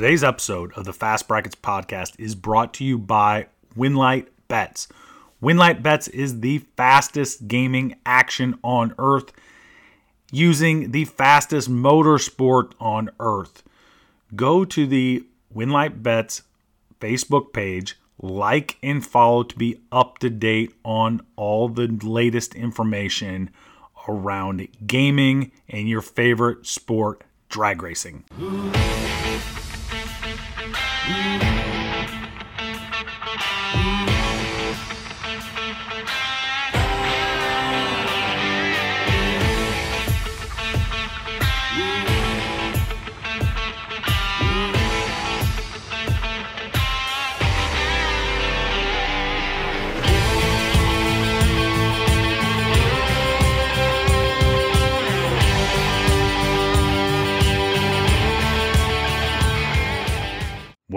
Today's episode of the Fast Brackets podcast is brought to you by Winlight Bets. Winlight Bets is the fastest gaming action on earth using the fastest motorsport on earth. Go to the Winlight Bets Facebook page, like and follow to be up to date on all the latest information around gaming and your favorite sport, drag racing.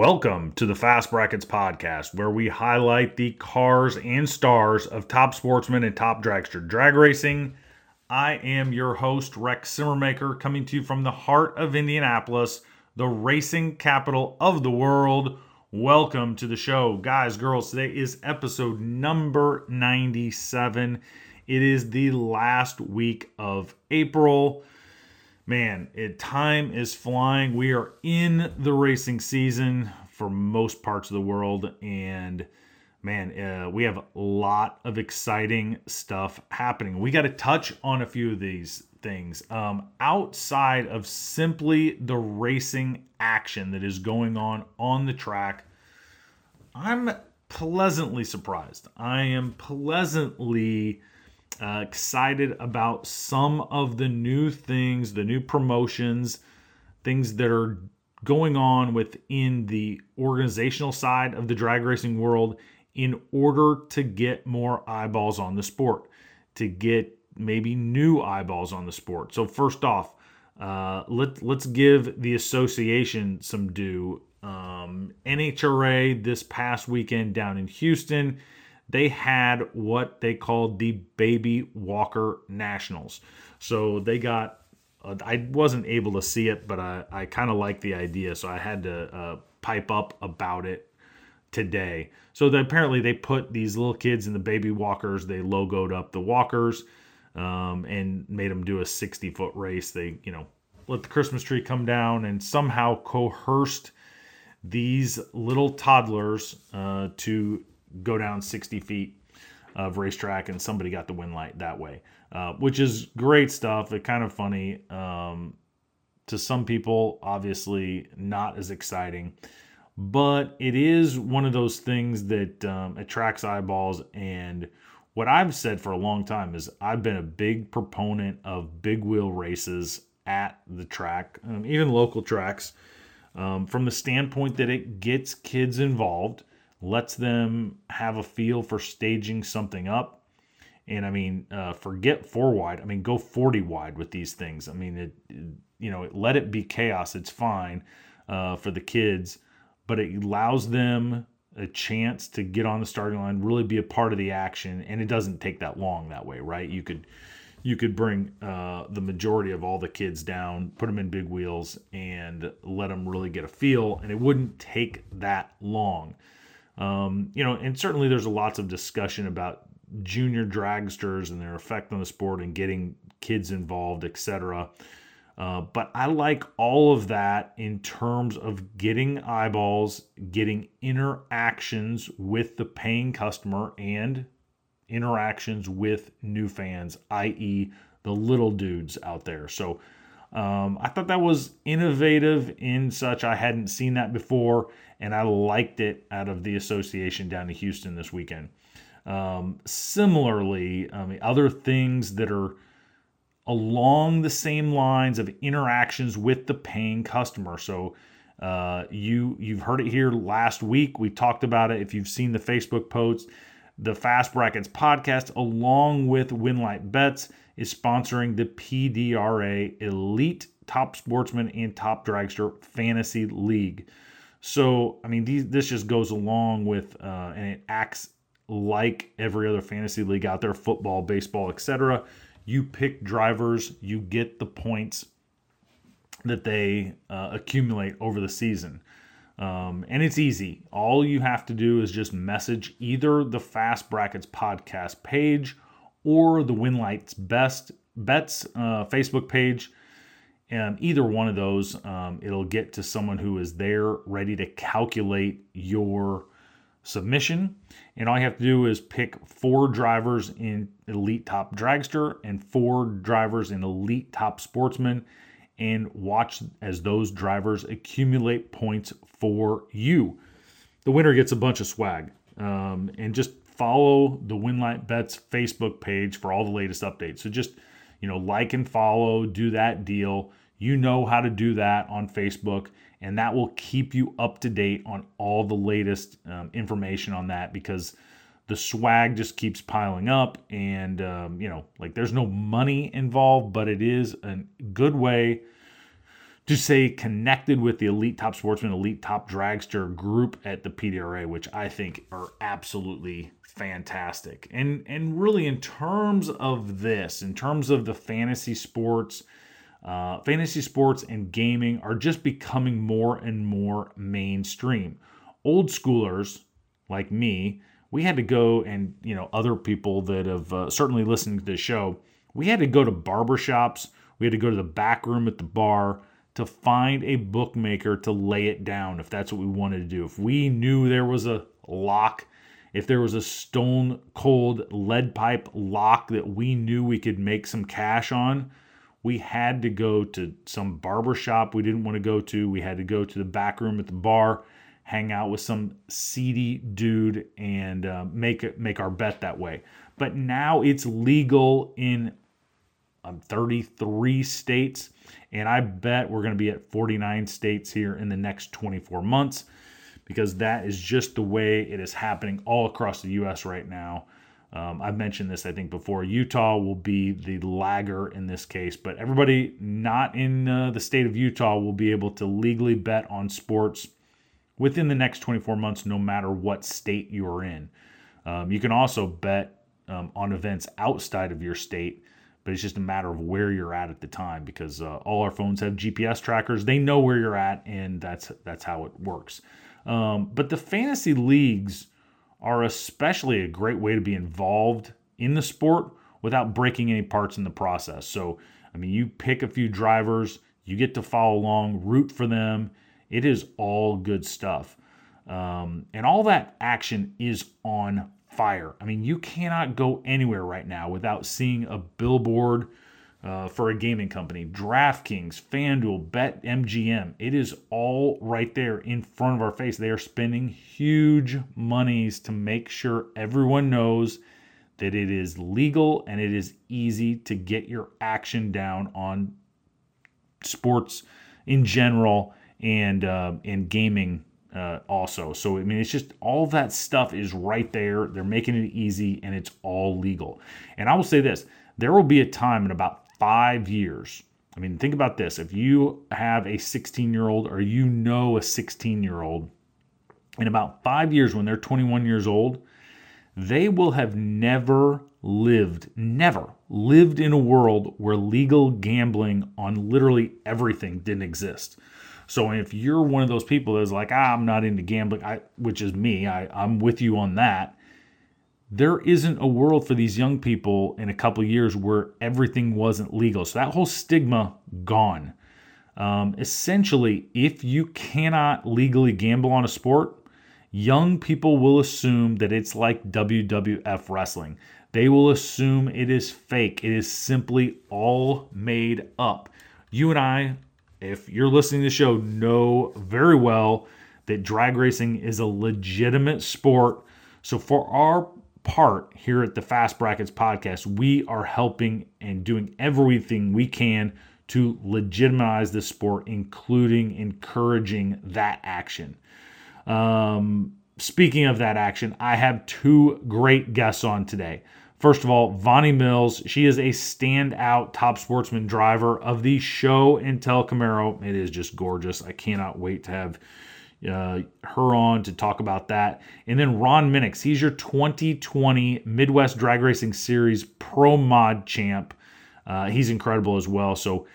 Welcome to the Fast Brackets podcast, where we highlight the cars and stars of top sportsmen and top dragster drag racing. I am your host, Rex Simmermaker, coming to you from the heart of Indianapolis, the racing capital of the world. Welcome to the show, guys, girls. Today is episode number 97. It is the last week of April man, it time is flying. We are in the racing season for most parts of the world, and man, uh, we have a lot of exciting stuff happening. We got to touch on a few of these things um, outside of simply the racing action that is going on on the track. I'm pleasantly surprised. I am pleasantly uh, excited about some of the new things, the new promotions, things that are going on within the organizational side of the drag racing world in order to get more eyeballs on the sport, to get maybe new eyeballs on the sport. So first off, uh, let let's give the association some due. Um, NHRA this past weekend down in Houston they had what they called the Baby Walker Nationals. So they got, uh, I wasn't able to see it, but I, I kind of like the idea. So I had to uh, pipe up about it today. So that apparently they put these little kids in the baby walkers, they logoed up the walkers um, and made them do a 60 foot race. They, you know, let the Christmas tree come down and somehow coerced these little toddlers uh, to go down 60 feet of racetrack and somebody got the win light that way, uh, which is great stuff. It kind of funny. Um, to some people, obviously not as exciting, but it is one of those things that um, attracts eyeballs. And what I've said for a long time is I've been a big proponent of big wheel races at the track, um, even local tracks, um, from the standpoint that it gets kids involved lets them have a feel for staging something up. And I mean, uh, forget four wide. I mean, go 40 wide with these things. I mean, it, you know, let it be chaos. It's fine uh, for the kids, but it allows them a chance to get on the starting line, really be a part of the action, and it doesn't take that long that way, right? You could you could bring uh, the majority of all the kids down, put them in big wheels, and let them really get a feel, and it wouldn't take that long. Um, you know, and certainly there's lots of discussion about junior dragsters and their effect on the sport and getting kids involved, etc. Uh, but I like all of that in terms of getting eyeballs, getting interactions with the paying customer, and interactions with new fans, i.e., the little dudes out there. So um, I thought that was innovative in such I hadn't seen that before, and I liked it out of the association down in Houston this weekend. Um, similarly, I mean, other things that are along the same lines of interactions with the paying customer. So uh, you you've heard it here last week. We talked about it. If you've seen the Facebook posts, the Fast Brackets podcast, along with Winlight Bets is sponsoring the PDRA Elite Top Sportsman and Top Dragster Fantasy League. So, I mean, these, this just goes along with, uh, and it acts like every other fantasy league out there football, baseball, etc. You pick drivers, you get the points, that they uh, accumulate over the season. Um, and it's easy. All you have to do is just message either the Fast Brackets podcast page or the Winlight's Best Bets uh, Facebook page. And either one of those, um, it'll get to someone who is there ready to calculate your submission. And all you have to do is pick four drivers in Elite Top Dragster and four drivers in Elite Top Sportsman and watch as those drivers accumulate points for you. The winner gets a bunch of swag. Um, and just follow the Winlight Bets Facebook page for all the latest updates. So just, you know, like and follow, do that deal. You know how to do that on Facebook, and that will keep you up to date on all the latest um, information on that because the swag just keeps piling up. And, um, you know, like there's no money involved, but it is a good way to stay connected with the elite top sportsman, elite top dragster group at the PDRA, which I think are absolutely fantastic. And and really in terms of this, in terms of the fantasy sports, uh, fantasy sports and gaming are just becoming more and more mainstream. Old schoolers like me, we had to go and you know other people that have uh, certainly listened to the show, we had to go to barbershops, we had to go to the back room at the bar to find a bookmaker to lay it down if that's what we wanted to do. If we knew there was a lock if there was a stone cold lead pipe lock that we knew we could make some cash on, we had to go to some barber shop we didn't want to go to. We had to go to the back room at the bar, hang out with some seedy dude, and uh, make make our bet that way. But now it's legal in um, 33 states, and I bet we're going to be at 49 states here in the next 24 months because that is just the way it is happening all across the U.S. right now. Um, I've mentioned this, I think, before. Utah will be the lagger in this case, but everybody not in uh, the state of Utah will be able to legally bet on sports within the next 24 months, no matter what state you're in. Um, you can also bet um, on events outside of your state, but it's just a matter of where you're at at the time because uh, all our phones have GPS trackers. They know where you're at, and that's that's how it works. Um, but the fantasy leagues are especially a great way to be involved in the sport without breaking any parts in the process. So, I mean, you pick a few drivers, you get to follow along, root for them. It is all good stuff. Um, and all that action is on fire. I mean, you cannot go anywhere right now without seeing a billboard uh, for a gaming company. DraftKings, FanDuel, BetMGM. It is all right there in front of our face. They are spending huge monies to make sure everyone knows that it is legal and it is easy to get your action down on sports in general and uh, and gaming uh, also. So I mean, it's just all that stuff is right there. They're making it easy and it's all legal. And I will say this: there will be a time in about five years. I mean, think about this. If you have a 16 year old or you know a 16 year old, in about five years, when they're 21 years old, they will have never lived, never lived in a world where legal gambling on literally everything didn't exist. So if you're one of those people that's like, ah, I'm not into gambling, I, which is me, I, I'm with you on that there isn't a world for these young people in a couple years where everything wasn't legal. So that whole stigma gone. Um, essentially, if you cannot legally gamble on a sport, young people will assume that it's like WWF wrestling. They will assume it is fake. It is simply all made up. You and I, if you're listening to the show, know very well that drag racing is a legitimate sport. So for our part here at the Fast Brackets podcast, we are helping and doing everything we can to legitimize the sport, including encouraging that action. Um, speaking of that action, I have two great guests on today. First of all, Vonnie Mills. She is a standout top sportsman driver of the Show and Tell Camaro. It is just gorgeous. I cannot wait to have uh, her on to talk about that. And then Ron Muenks, he's your 2020 Midwest Drag Racing Series Pro Mod champ. Uh, he's incredible as well. So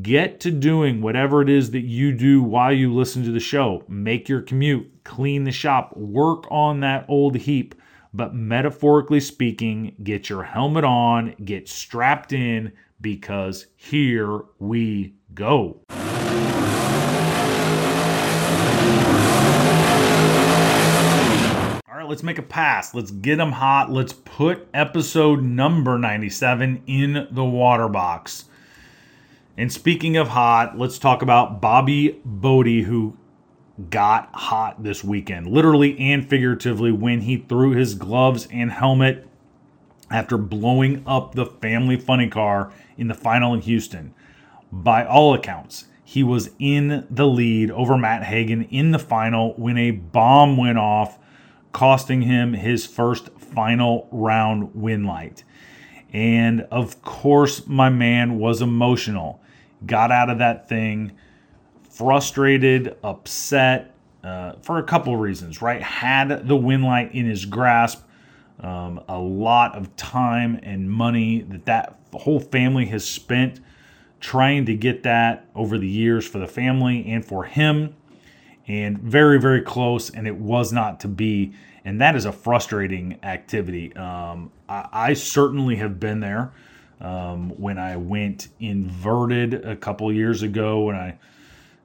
Get to doing whatever it is that you do while you listen to the show. Make your commute, clean the shop, work on that old heap. But metaphorically speaking, get your helmet on, get strapped in, because here we go. Right, let's make a pass. Let's get them hot. Let's put episode number 97 in the water box. And speaking of hot, let's talk about Bobby Bode, who got hot this weekend, literally and figuratively, when he threw his gloves and helmet after blowing up the family funny car in the final in Houston. By all accounts, he was in the lead over Matt Hagan in the final when a bomb went off, costing him his first final round win light. And of course, my man was emotional got out of that thing frustrated, upset uh, for a couple reasons, right? Had the win light in his grasp, um, a lot of time and money that that whole family has spent trying to get that over the years for the family and for him, and very, very close, and it was not to be. And that is a frustrating activity. Um, I, I certainly have been there um, when I went inverted a couple years ago when I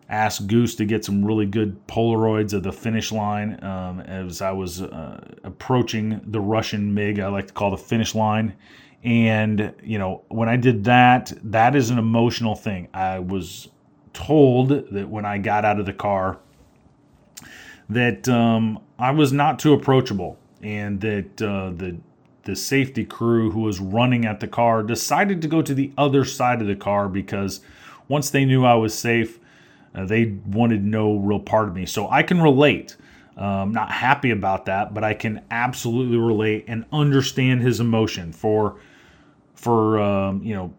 asked Goose to get some really good Polaroids of the finish line um, as I was uh, approaching the Russian MiG, I like to call the finish line. And, you know, when I did that, that is an emotional thing. I was told that when I got out of the car, that um, I was not too approachable and that uh, the the safety crew who was running at the car decided to go to the other side of the car because once they knew I was safe, uh, they wanted no real part of me. So I can relate. Um, not happy about that, but I can absolutely relate and understand his emotion for for um, you know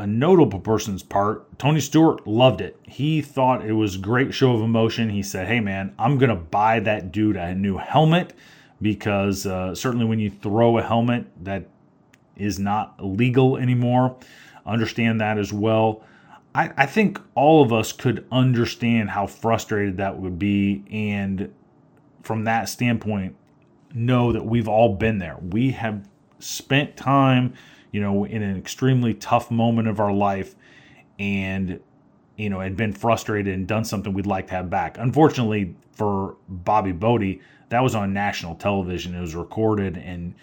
a notable person's part. Tony Stewart loved it. He thought it was great show of emotion. He said, "Hey man, I'm gonna buy that dude a new helmet." because uh, certainly when you throw a helmet that is not legal anymore, understand that as well. I, I think all of us could understand how frustrated that would be, and from that standpoint, know that we've all been there. We have spent time, you know, in an extremely tough moment of our life, and you know, had been frustrated and done something we'd like to have back. Unfortunately for Bobby Bode, that was on national television. It was recorded and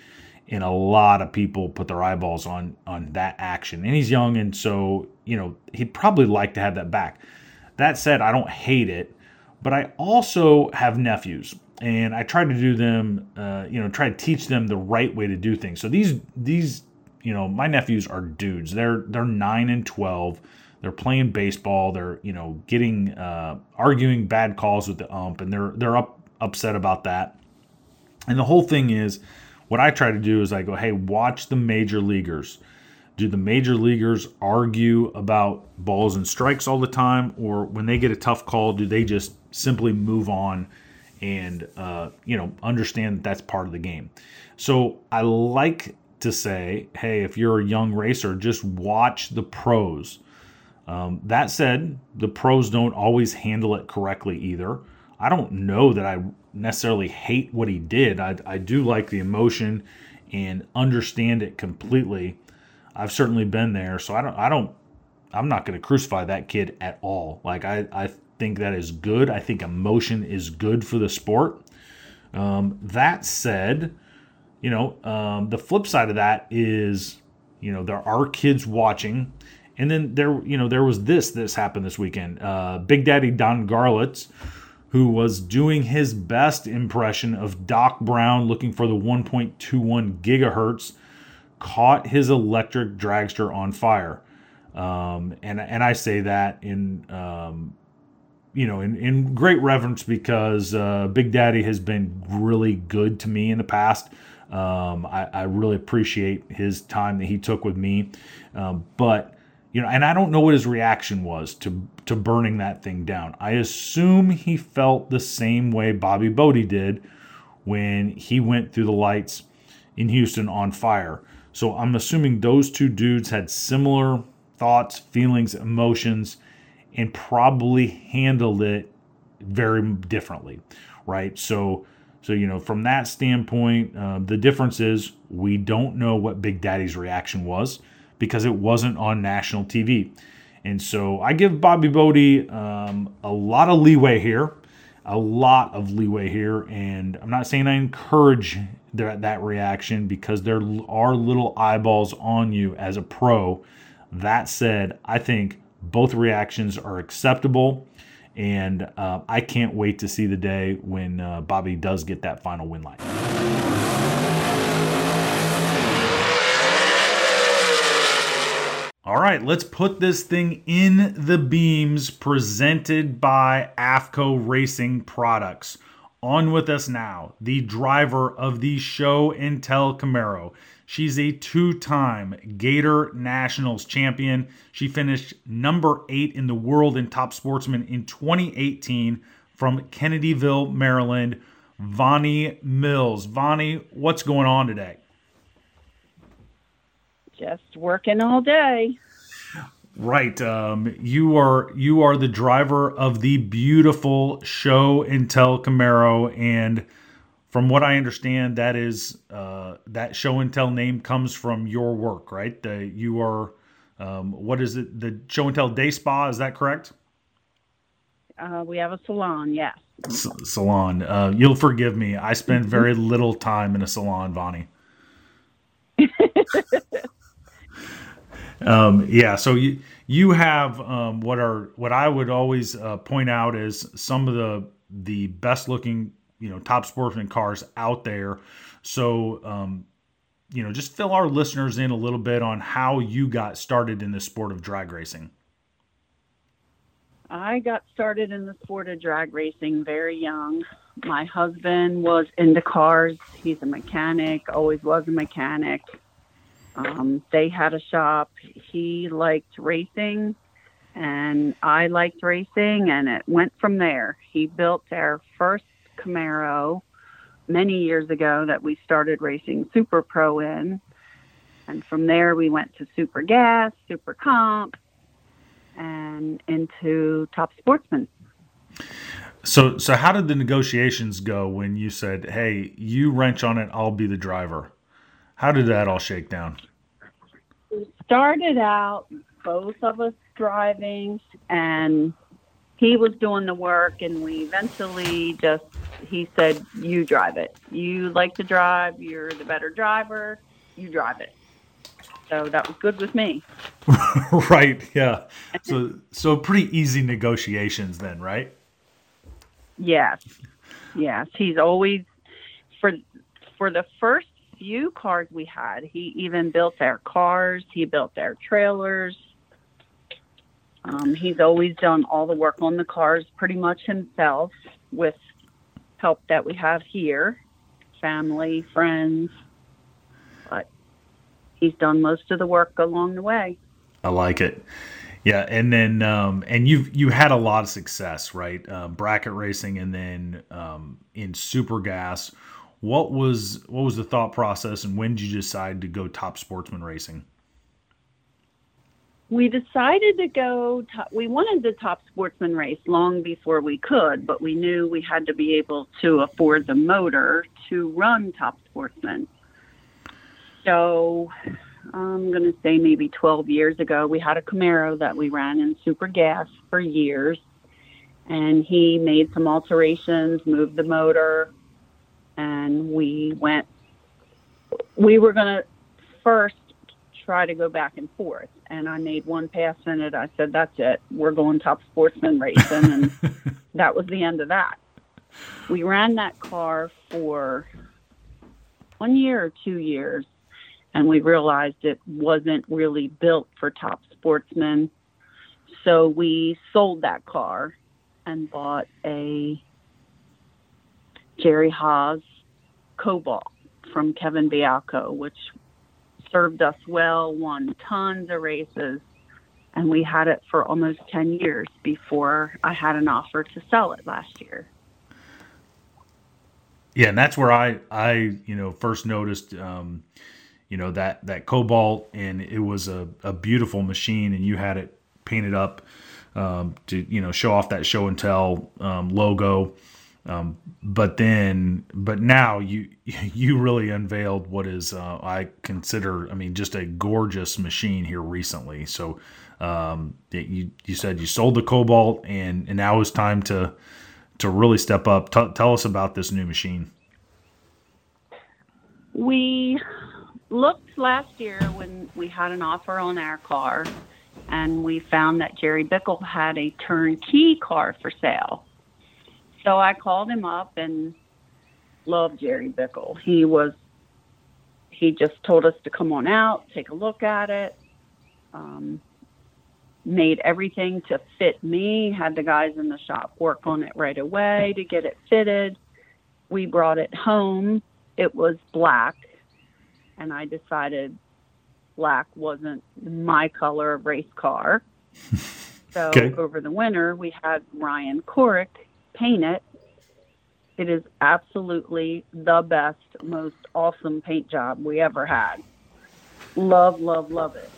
and a lot of people put their eyeballs on on that action. And he's young, and so you know he'd probably like to have that back. That said, I don't hate it, but I also have nephews, and I try to do them, uh, you know, try to teach them the right way to do things. So these these you know my nephews are dudes. They're they're nine and twelve. They're playing baseball. They're you know getting uh, arguing bad calls with the ump, and they're they're up upset about that. And the whole thing is, what I try to do is I go, hey, watch the major leaguers. Do the major leaguers argue about balls and strikes all the time, or when they get a tough call, do they just simply move on and uh, you know understand that that's part of the game? So I like to say, hey, if you're a young racer, just watch the pros. Um, that said, the pros don't always handle it correctly either. I don't know that I necessarily hate what he did. I, I do like the emotion and understand it completely. I've certainly been there, so I don't I don't I'm not going to crucify that kid at all. Like I I think that is good. I think emotion is good for the sport. Um, that said, you know um, the flip side of that is you know there are kids watching, and then there you know there was this this happened this weekend. Uh, Big Daddy Don Garlits who was doing his best impression of Doc Brown looking for the 1.21 gigahertz, caught his electric dragster on fire. Um, and and I say that in um, you know in, in great reverence because uh, Big Daddy has been really good to me in the past. Um, I, I, really appreciate his time that he took with me, um, but you know, and I don't know what his reaction was to to burning that thing down. I assume he felt the same way Bobby Bode did when he went through the lights in Houston on fire. So I'm assuming those two dudes had similar thoughts, feelings, emotions, and probably handled it very differently, right? So, so you know, from that standpoint, uh, the difference is we don't know what Big Daddy's reaction was because it wasn't on national TV. And so I give Bobby Bode um, a lot of leeway here, a lot of leeway here. And I'm not saying I encourage that, that reaction because there are little eyeballs on you as a pro. That said, I think both reactions are acceptable. And uh, I can't wait to see the day when uh, Bobby does get that final win line. All right, let's put this thing in the beams presented by AFCO Racing Products. On with us now, the driver of the Show and Tell Camaro. She's a two time Gator Nationals champion. She finished number eight in the world in top sportsman in 2018 from Kennedyville, Maryland. Vonnie Mills. Vonnie, what's going on today? Just working all day. Right. Um, you are you are the driver of the beautiful Show and Tell Camaro, and from what I understand, that is uh, that Show and Tell name comes from your work, right? The, you are um, what is it? The Show and Tell Day Spa. Is that correct? Uh, we have a salon. Yes. S- salon. Uh, you'll forgive me. I spend very little time in a salon, Vonnie. Um, yeah, so you you have um, what are what I would always uh, point out is some of the the best looking you know top sportsman cars out there. So um, you know, just fill our listeners in a little bit on how you got started in the sport of drag racing. I got started in the sport of drag racing very young. My husband was into cars. He's a mechanic, always was a mechanic. Um, they had a shop. He liked racing, and I liked racing, and it went from there. He built our first Camaro many years ago that we started racing Super Pro in. And from there, we went to Super Gas, Super Comp, and into Top Sportsman. So, so how did the negotiations go when you said, "Hey, you wrench on it, I'll be the driver"? How did that all shake down? We started out both of us driving, and he was doing the work, and we eventually just he said, "You drive it. You like to drive. You're the better driver. You drive it." So that was good with me. right. Yeah. So so pretty easy negotiations then, right? Yes. Yes. He's always for for the first few cars we had. He even built our cars, he built our trailers. Um, he's always done all the work on the cars pretty much himself with help that we have here family, friends. But he's done most of the work along the way. I like it. Yeah, and then um, and you've you had a lot of success, right? Uh, bracket racing, and then um, in super gas what was what was the thought process, and when did you decide to go top sportsman racing? We decided to go. Top, we wanted the top sportsman race long before we could, but we knew we had to be able to afford the motor to run top sportsman. So I'm going to say maybe 12 years ago, we had a Camaro that we ran in super gas for years. And he made some alterations, moved the motor, and we went. We were going to first try to go back and forth, and I made one pass in it. I said, "That's it. We're going top sportsman racing," and that was the end of that. We ran that car for one year or two years, and we realized it wasn't really built for top sportsmen. So we sold that car and bought a Jerry Haas Cobalt from Kevin Bialko, which served us well, won tons of races, and we had it for almost 10 years before I had an offer to sell it last year. Yeah, and that's where I I you know first noticed um, you know that that Cobalt, and it was a, a beautiful machine, and you had it painted up um, to you know show off that show and tell um, logo. Um, but then, but now you you really unveiled what is uh, I consider, I mean, just a gorgeous machine here recently. So um, you you said you sold the Cobalt, and and now it's time to to really step up. T- tell us about this new machine. We looked last year when we had an offer on our car, and we found that Jerry Bickle had a turnkey car for sale. So I called him up and loved Jerry Bickle. He was he just told us to come on out, take a look at it. Um, made everything to fit me, had the guys in the shop work on it right away to get it fitted. We brought it home. It was black, and I decided black wasn't my color of race car. So Okay. over the winter, we had Ryan Corrick paint it. It is absolutely the best, most awesome paint job we ever had. Love, love, love it.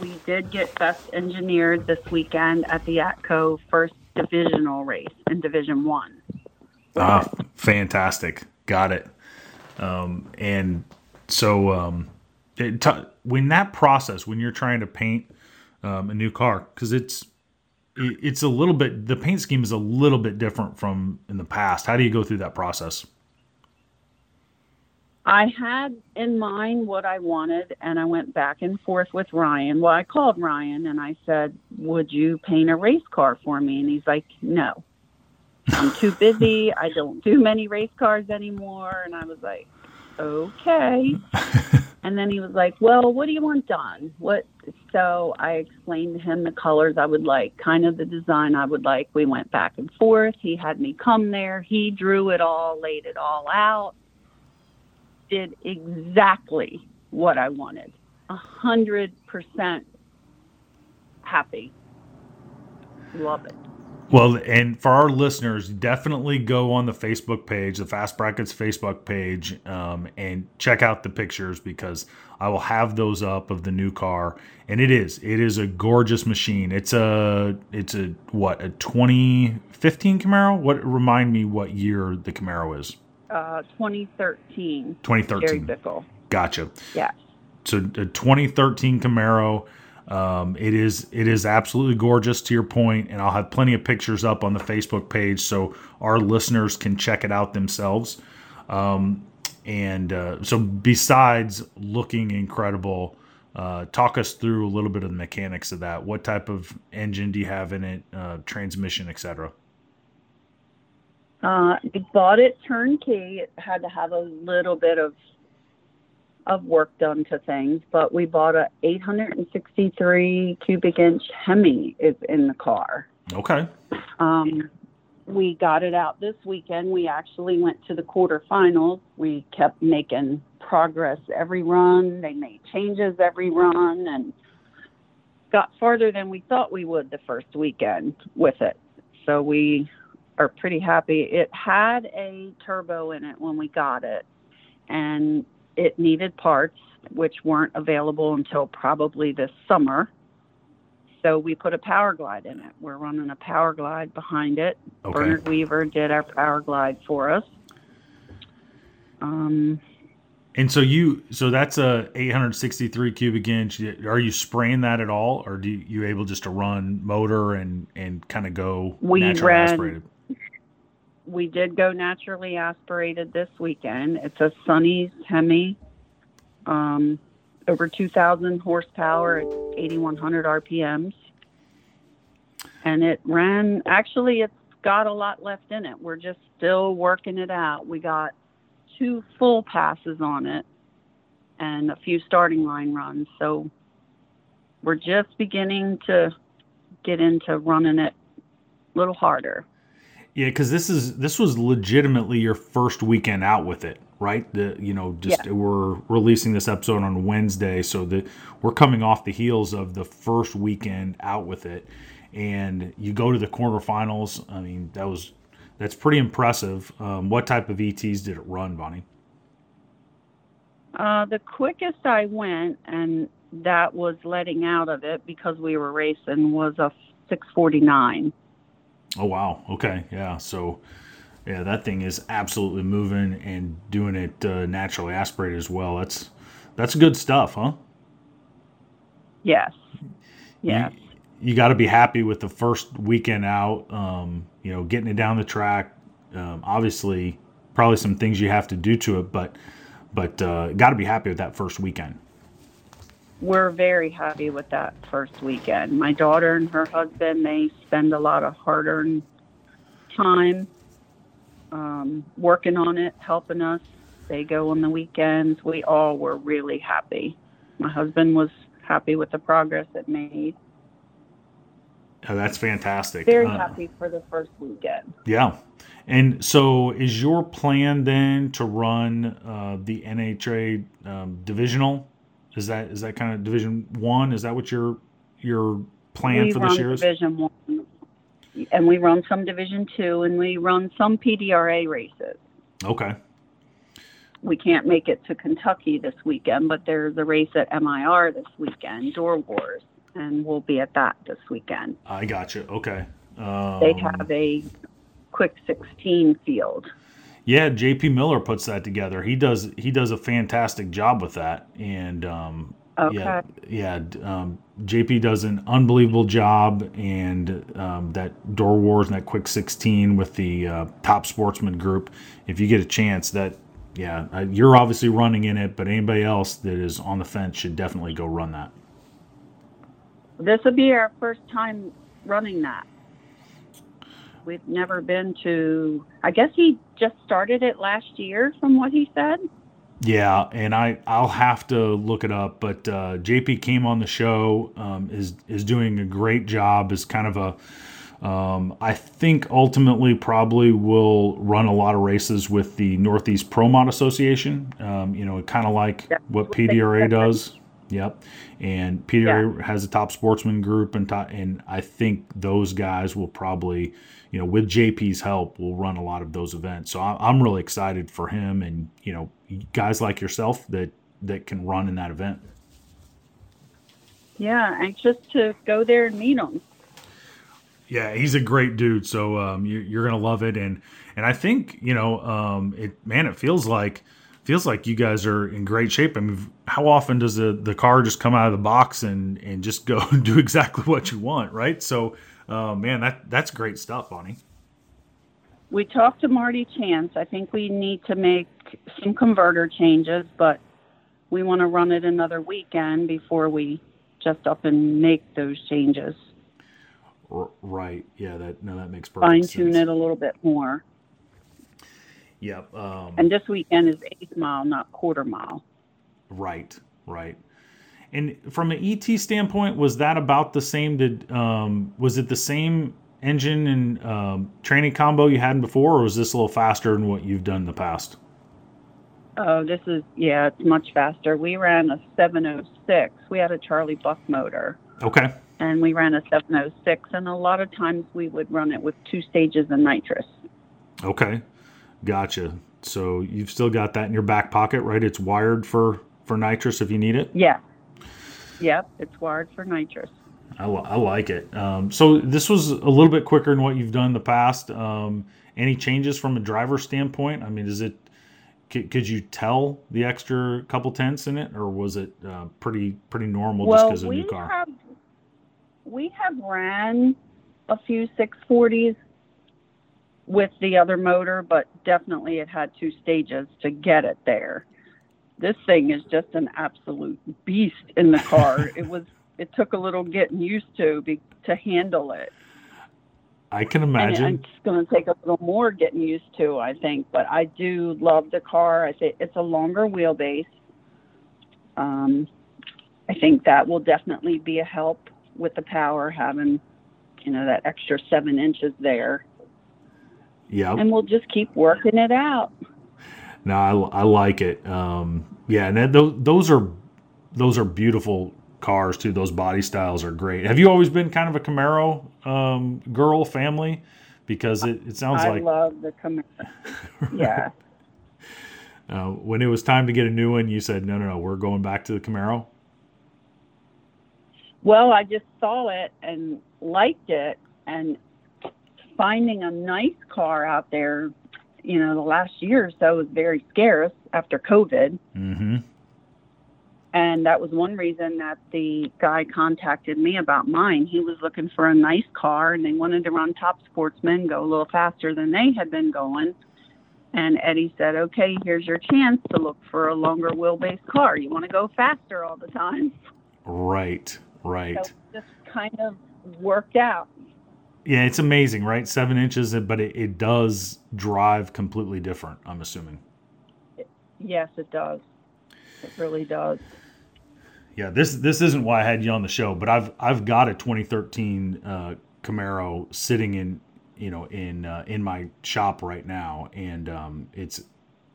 We did get best engineered this weekend at the ATCO first divisional race in Division One. Ah, fantastic. Got it. Um, and so, um, it t- when that process, when you're trying to paint um, a new car, because it's it, it's a little bit the paint scheme is a little bit different from in the past. How do you go through that process? I had in mind what I wanted, and I went back and forth with Ryan. Well, I called Ryan and I said, Would you paint a race car for me? And he's like, No. I'm too busy. I don't do many race cars anymore. And I was like, Okay. and then he was like, Well, what do you want done? What? So I explained to him the colors I would like, kind of the design I would like. We went back and forth. He had me come there. He drew it all, laid it all out did exactly what I wanted. A hundred percent happy. Love it. Well, and for our listeners, definitely go on the Facebook page, the Fast Brackets Facebook page, um, and check out the pictures because I will have those up of the new car, and it is it is a gorgeous machine. It's a it's a what a 2015 Camaro. What remind me what year the Camaro is? Uh, 2013. Jerry 2013. Bickle. Gotcha. Yeah. So a 2013 Camaro. Um, it is it is absolutely gorgeous to your point, and I'll have plenty of pictures up on the Facebook page so our listeners can check it out themselves. Um, and uh, so, besides looking incredible, uh, talk us through a little bit of the mechanics of that. What type of engine do you have in it? Uh, transmission, etc. Uh, we bought it turnkey. It had to have a little bit of of work done to things, but we bought a 863 cubic inch Hemi is in the car. Okay. Um, we got it out this weekend. We actually went to the quarterfinals. We kept making progress every run. They made changes every run and got farther than we thought we would the first weekend with it. So we are pretty happy. It had a turbo in it when we got it, and it needed parts which weren't available until probably this summer. So we put a power glide in it. We're running a power glide behind it. Okay. Bernard Weaver did our power glide for us. Um, And so you, so that's a 863 cubic inch. Are you spraying that at all, or do you, you able just to run motor and and kind of go We naturally ran- aspirated? We did go naturally aspirated this weekend. It's a Sonny's Hemi, um, over 2,000 horsepower at 8,100 RPMs. And it ran, actually, it's got a lot left in it. We're just still working it out. We got two full passes on it and a few starting line runs. So we're just beginning to get into running it a little harder. Yeah, because this is this was legitimately your first weekend out with it, right? The you know just we're releasing this episode on Wednesday, so the we're coming off the heels of the first weekend out with it, and you go to the quarterfinals. I mean, that was that's pretty impressive. Um, what type of ETs did it run, Vonnie? Uh, the quickest I went, and that was letting out of it because we were racing, was a 649. Oh wow. Okay. Yeah. So, yeah, that thing is absolutely moving and doing it uh, naturally aspirated as well. That's that's good stuff, huh? Yes. Yes. You, you got to be happy with the first weekend out. Um, you know, getting it down the track. Um, obviously, probably some things you have to do to it, but but uh, got to be happy with that first weekend. We're very happy with that first weekend. My daughter and her husband they spend a lot of hard-earned time um, working on it, helping us. They go on the weekends. We all were really happy. My husband was happy with the progress it made. Oh, that's fantastic. Very uh, happy for the first weekend. Yeah. And so, is your plan then to run uh, the NHRA um, divisional? Is that is that kind of Division One? Is that what your your plan we for this year is? Division One, and we run some Division Two, and we run some PDRA races. Okay. We can't make it to Kentucky this weekend, but there's a race at MIR this weekend, Door Wars and we'll be at that this weekend. I got you. Okay. Um, they have a quick 16 field. Yeah, JP Miller puts that together. He does he does a fantastic job with that, and um, okay. yeah, yeah. Um, JP does an unbelievable job, and um, that Door Wars and that Quick 16 with the uh, Top Sportsman group. If you get a chance, that yeah, uh, you're obviously running in it, but anybody else that is on the fence should definitely go run that. This will be our first time running that. We've never been to, I guess he just started it last year from what he said. Yeah, and I I'll have to look it up, but uh, JP came on the show um, is is doing a great job. Is kind of a um, I think ultimately probably will run a lot of races with the Northeast Pro Mod Association. Um, you know, kind of like what PDRA does. Yep. And Peter yeah. has a top sportsman group, and top, and I think those guys will probably, you know, with JP's help, we'll run a lot of those events. So I'm really excited for him, and you know, guys like yourself that that can run in that event. Yeah, anxious to go there and meet him. Yeah, he's a great dude. So um, you, are gonna love it, and and I think you know, um, it man, it feels like feels like you guys are in great shape. I mean, how often does the, the car just come out of the box and, and just go do exactly what you want, right? So, uh, man, that that's great stuff, Vonnie. We talked to Marty Chance. I think we need to make some converter changes, but we want to run it another weekend before we just up and make those changes. Right. Yeah. That no, that makes perfect Fine tune it a little bit more. Yep. Um, and this weekend is eighth mile, not quarter mile. Right, right. And from an ET standpoint, was that about the same? Did um, was it the same engine and um, training combo you had before, or was this a little faster than what you've done in the past? Oh, this is yeah, it's much faster. We ran a 706. We had a Charlie Buck motor. Okay. And we ran a 706, and a lot of times we would run it with two stages of nitrous. Okay. Gotcha. So you've still got that in your back pocket, right? It's wired for for nitrous if you need it. Yeah. Yep, it's wired for nitrous. I, I like it. Um, so this was a little bit quicker than what you've done in the past. Um, any changes from a driver standpoint? I mean, is it could, could you tell the extra couple tenths in it, or was it uh, pretty pretty normal well, just because of a new car? Have, we have ran a few 640s with the other motor, but definitely it had two stages to get it there. This thing is just an absolute beast in the car. it was it took a little getting used to be, to handle it. I can imagine. And it's going to take a little more getting used to, I think. But I do love the car. I think it's a longer wheelbase. Um, I think that will definitely be a help with the power having, you know, that extra seven inches there. Yeah. And we'll just keep working it out. No, I, I like it. Um, yeah, and that, those, those are those are beautiful cars too. Those body styles are great. Have you always been kind of a Camaro um, girl family? Because it, it sounds I like I love the Camaro. yeah. Uh, when it was time to get a new one, you said, no, no, no, we're going back to the Camaro. Well, I just saw it and liked it, and finding a nice car out there, you know, the last year or so was very scarce after COVID. Mm-hmm. And that was one reason that the guy contacted me about mine. He was looking for a nice car and they wanted to run top sportsmen, go a little faster than they had been going. And Eddie said, okay, here's your chance to look for a longer wheelbase car. You want to go faster all the time. Right, right. So it just kind of worked out. Yeah, it's amazing, right? Seven inches, but it, it does drive completely different, I'm assuming. Yes, it does. It really does. Yeah, this this isn't why I had you on the show, but I've I've got a 2013 uh, Camaro sitting in you know in uh, in my shop right now, and um, it's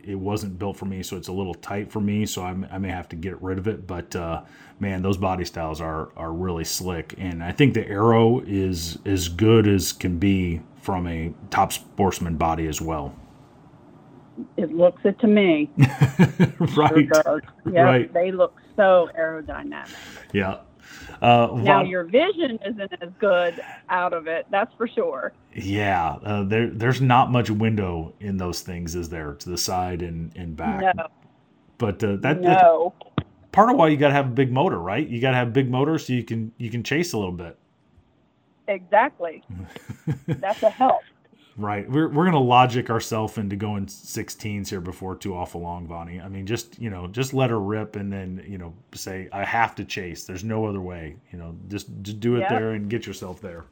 it wasn't built for me, so it's a little tight for me. So I'm, i may have to get rid of it. But uh, man, those body styles are are really slick, and I think the Arrow is as good as can be from a top sportsman body as well. It looks it to me. right. Sure yep, right. They look so aerodynamic. Yeah. Uh, now your vision isn't as good out of it, that's for sure. Yeah, uh, there there's not much window in those things, is there, to the side and, and back? No. But uh, that no. part of why you got to have a big motor, right? You got to have big motor so you can you can chase a little bit. Exactly. that's a help. Right. We're, we're going to logic ourselves into going 16s here before too awful long, Vonnie. I mean, just, you know, just let her rip and then, you know, say, I have to chase. There's no other way. You know, just, just do it yep. there and get yourself there.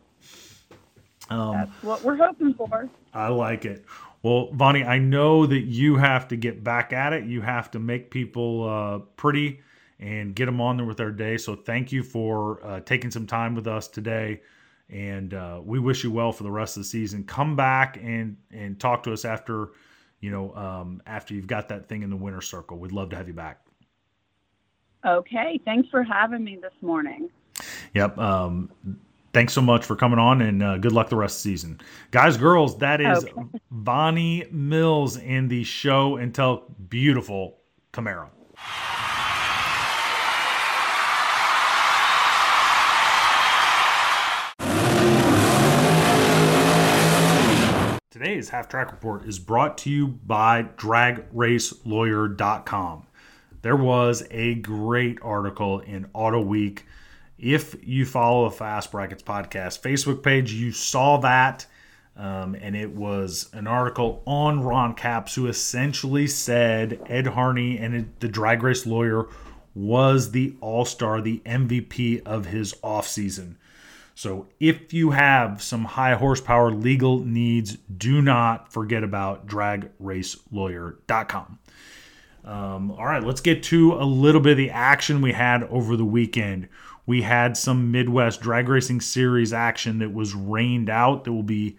Um, That's what we're hoping for. I like it. Well, Vonnie, I know that you have to get back at it. You have to make people uh, pretty and get them on there with their day. So thank you for uh, taking some time with us today and uh, we wish you well for the rest of the season. Come back and and talk to us after you know um, after you've got that thing in the winter circle. We'd love to have you back. Okay, thanks for having me this morning. Yep. Um, thanks so much for coming on, and uh, good luck the rest of the season, guys, girls. That is okay. Vonnie Mills in the Show and Tell beautiful Camaro. Today's Half Track Report is brought to you by DragRaceLawyer.com. There was a great article in Auto Week. If you follow the Fast Brackets podcast Facebook page, you saw that. Um, and it was an article on Ron Capps, who essentially said Ed Harney and the drag race lawyer was the all star, the MVP of his offseason. So if you have some high horsepower legal needs, do not forget about dragracelawyer.com. Um, all right, let's get to a little bit of the action we had over the weekend. We had some Midwest Drag Racing Series action that was rained out that will be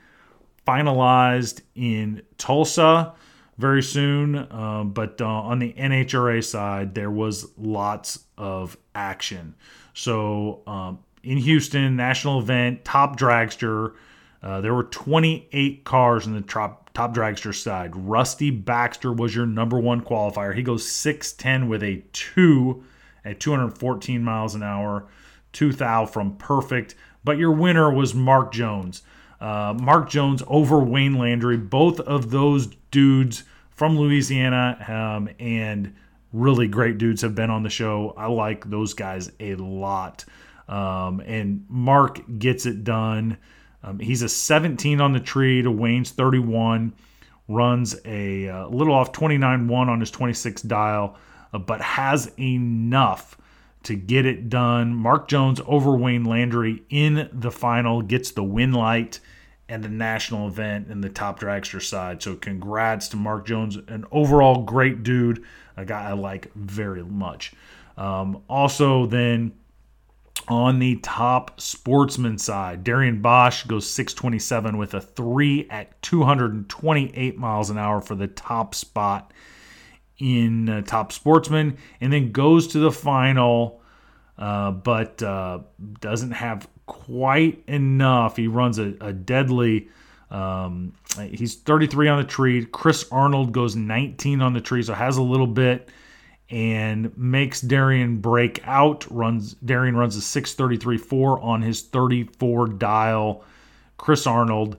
finalized in Tulsa very soon. Um, but uh, on the NHRA side, there was lots of action. So um, in Houston, national event, top dragster. Uh, there were 28 cars in the top, top dragster side. Rusty Baxter was your number one qualifier. He goes 6'10 with a 2 at 214 miles an hour. 2 thou from perfect. But your winner was Mark Jones. Uh, Mark Jones over Wayne Landry. Both of those dudes from Louisiana um, and really great dudes have been on the show. I like those guys a lot. Um, and Mark gets it done. Um, he's a 17 on the tree to Wayne's 31. Runs a, a uh, little off 29 1 on his 26 dial, uh, but has enough to get it done. Mark Jones over Wayne Landry in the final, gets the win light and the national event in the top dragster side. So congrats to Mark Jones, an overall great dude, a guy I like very much. Um, also, then on the top sportsman side, Darian Bosch goes 627 with a three at 228 miles an hour for the top spot in uh, top sportsman, and then goes to the final, uh, but uh, doesn't have quite enough. He runs a, a deadly Um, he's 33 on the tree. Chris Arnold goes 19 on the tree, so has a little bit and makes Darian break out. Runs Darian runs a 633.4 on his 34 dial. Chris Arnold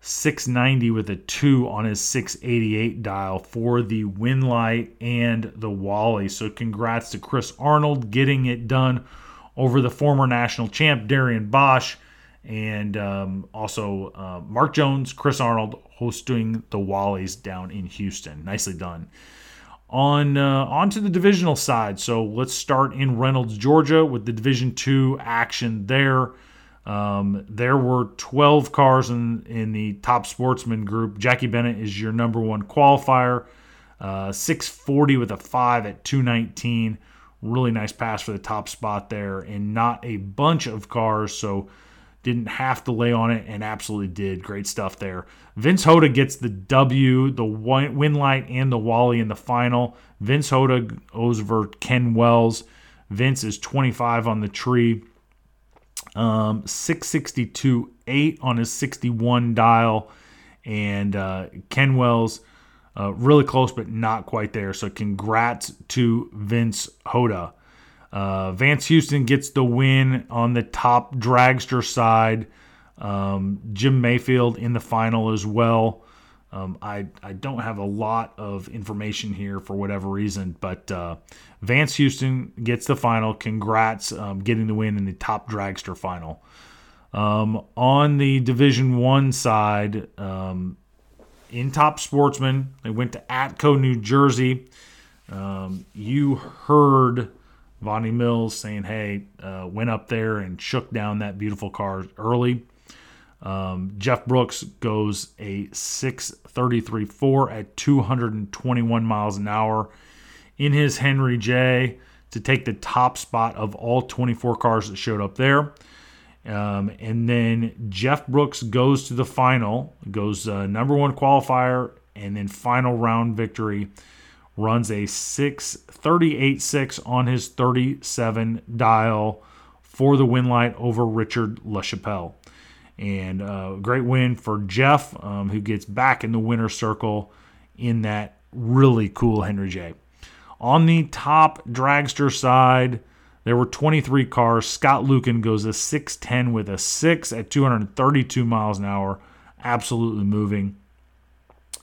690 with a 2 on his 688 dial for the win light and the Wally. So congrats to Chris Arnold getting it done over the former national champ Darian Bosch and um, also uh, Mark Jones, Chris Arnold hosting the Wallies down in Houston. Nicely done. On uh, on to the divisional side. So let's start in Reynolds, Georgia, with the Division Two action there. Um, there were 12 cars in, in the top sportsman group. Jackie Bennett is your number one qualifier. Uh, 640 with a 5 at 219. Really nice pass for the top spot there, and not a bunch of cars. So didn't have to lay on it and absolutely did. Great stuff there. Vince Hoda gets the W, the win light, and the Wally in the final. Vince Hoda over Ken Wells. Vince is 25 on the tree. Um, 662 8 on his 61 dial. And uh, Ken Wells, uh, really close, but not quite there. So congrats to Vince Hoda. Uh, Vance Houston gets the win on the top dragster side. Um, Jim Mayfield in the final as well. Um, I, I don't have a lot of information here for whatever reason, but uh, Vance Houston gets the final. Congrats um, getting the win in the top dragster final. Um, on the Division One side, um, in Top Sportsman, they went to Atco, New Jersey. Um, you heard Vonnie Mills saying, hey, uh, went up there and shook down that beautiful car early. Um, Jeff Brooks goes a 633.4 at 221 miles an hour in his Henry J to take the top spot of all 24 cars that showed up there. Um, and then Jeff Brooks goes to the final, goes uh, number one qualifier, and then final round victory runs a 638.6 on his 37 dial for the win light over Richard LaChapelle. And a uh, great win for Jeff, um, who gets back in the winner's circle in that really cool Henry J. On the top dragster side, there were 23 cars. Scott Lukin goes a 610 with a 6 at 232 miles an hour. Absolutely moving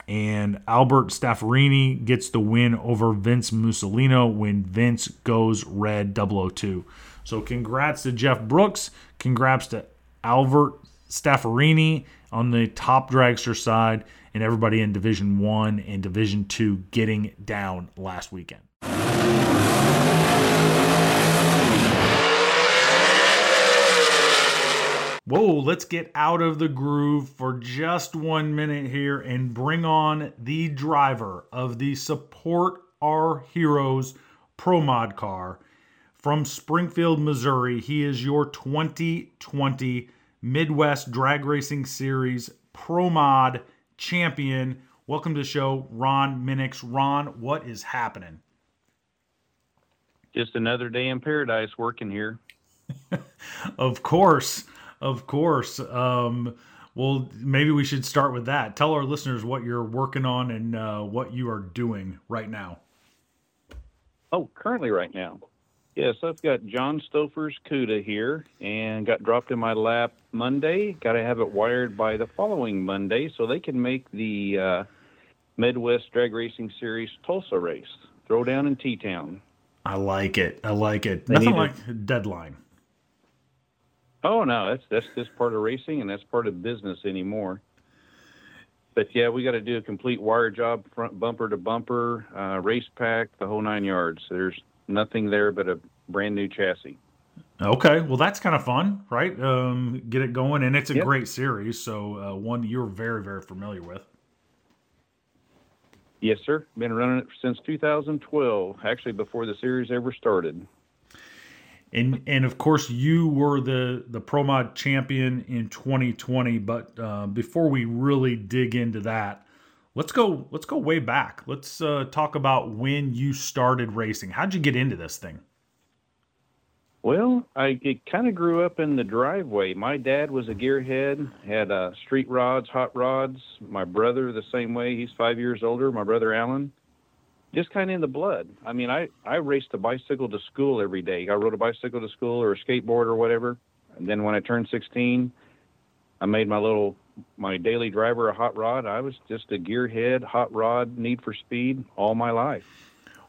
and Albert Staffarini gets the win over Vince Mussolino when Vince goes red 002. So congrats to Jeff Brooks. Congrats to Albert Staffarini on the top dragster side and everybody in Division 1 and Division 2 getting down last weekend. Whoa, let's get out of the groove for just one minute here and bring on the driver of the Support Our Heroes Pro Mod car from Springfield, Missouri. He is your 2020 Midwest Drag Racing Series Pro Mod champion. Welcome to the show, Ron Muenks. Ron, what is happening? Just another day in paradise working here. of course. Of course. Um, well, maybe we should start with that. Tell our listeners what you're working on and uh, what you are doing right now. Oh, currently right now. Yes, I've got John Stouffer's CUDA here and got dropped in my lap Monday. Got to have it wired by the following Monday so they can make the uh, Midwest Drag Racing Series Tulsa race. Throw down in T Town. I like it. I like it. They Nothing like a deadline. Oh no, that's that's just part of racing and that's part of business anymore. But yeah, we got to do a complete wire job, front bumper to bumper, uh, race pack, the whole nine yards. There's nothing there but a brand new chassis. Okay, well that's kind of fun, right? Um, get it going, and it's a yep. great series, so uh, one you're very very familiar with. Yes, sir. Been running it since 2012, actually before the series ever started and and of course you were the the pro mod champion in 2020 but uh, before we really dig into that let's go let's go way back let's uh, talk about when you started racing how'd you get into this thing Well, I kind of grew up in the driveway. My dad was a gearhead, had uh, street rods, hot rods. My brother the same way. He's five years older. My brother Alan, just kind of in the blood. I mean, I I raced a bicycle to school every day. I rode a bicycle to school or a skateboard or whatever. And then when I turned 16, I made my little my daily driver a hot rod. I was just a gearhead, hot rod, need for speed all my life.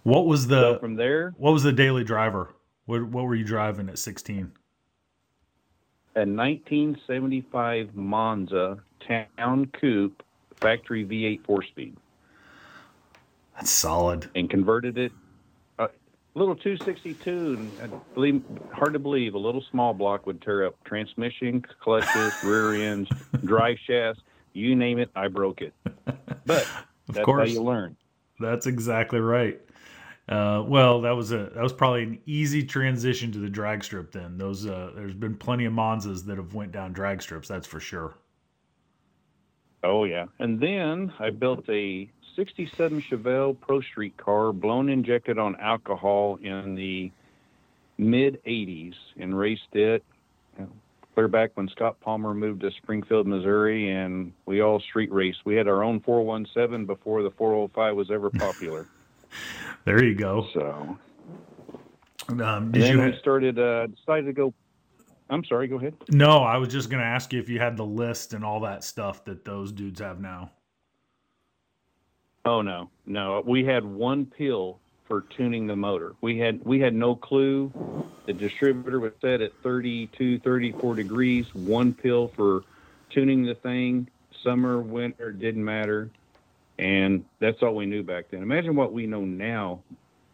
What was the So from there, what was the daily driver? What what were you driving at 16? a 1975 Monza Town Coupe factory V8 four speed That's solid. and converted it a little 262 and believe hard to believe a little small block would tear up transmission clutches rear ends drive shafts you name it I broke it but Of that's course. how you learn That's exactly right. Uh, well, that was a that was probably an easy transition to the drag strip. Then those uh, there's been plenty of Monzas that have went down drag strips. That's for sure. Oh yeah, and then I built a '67 Chevelle Pro Street car, blown injected on alcohol in the mid '80s, and raced it you know, clear back when Scott Palmer moved to Springfield, Missouri, and we all street raced. We had our own 417 before the 405 was ever popular. There you go. so Um, did then you? we ha- started, uh, decided to go. I'm sorry, go ahead. no, I was just gonna ask you if you had the list and all that stuff that those dudes have now. Oh no, no. We had one pill for tuning the motor. We had we had no clue. The distributor was set at 32, 34 degrees. One pill for tuning the thing. Summer, winter, didn't matter. And that's all we knew back then. Imagine what we know now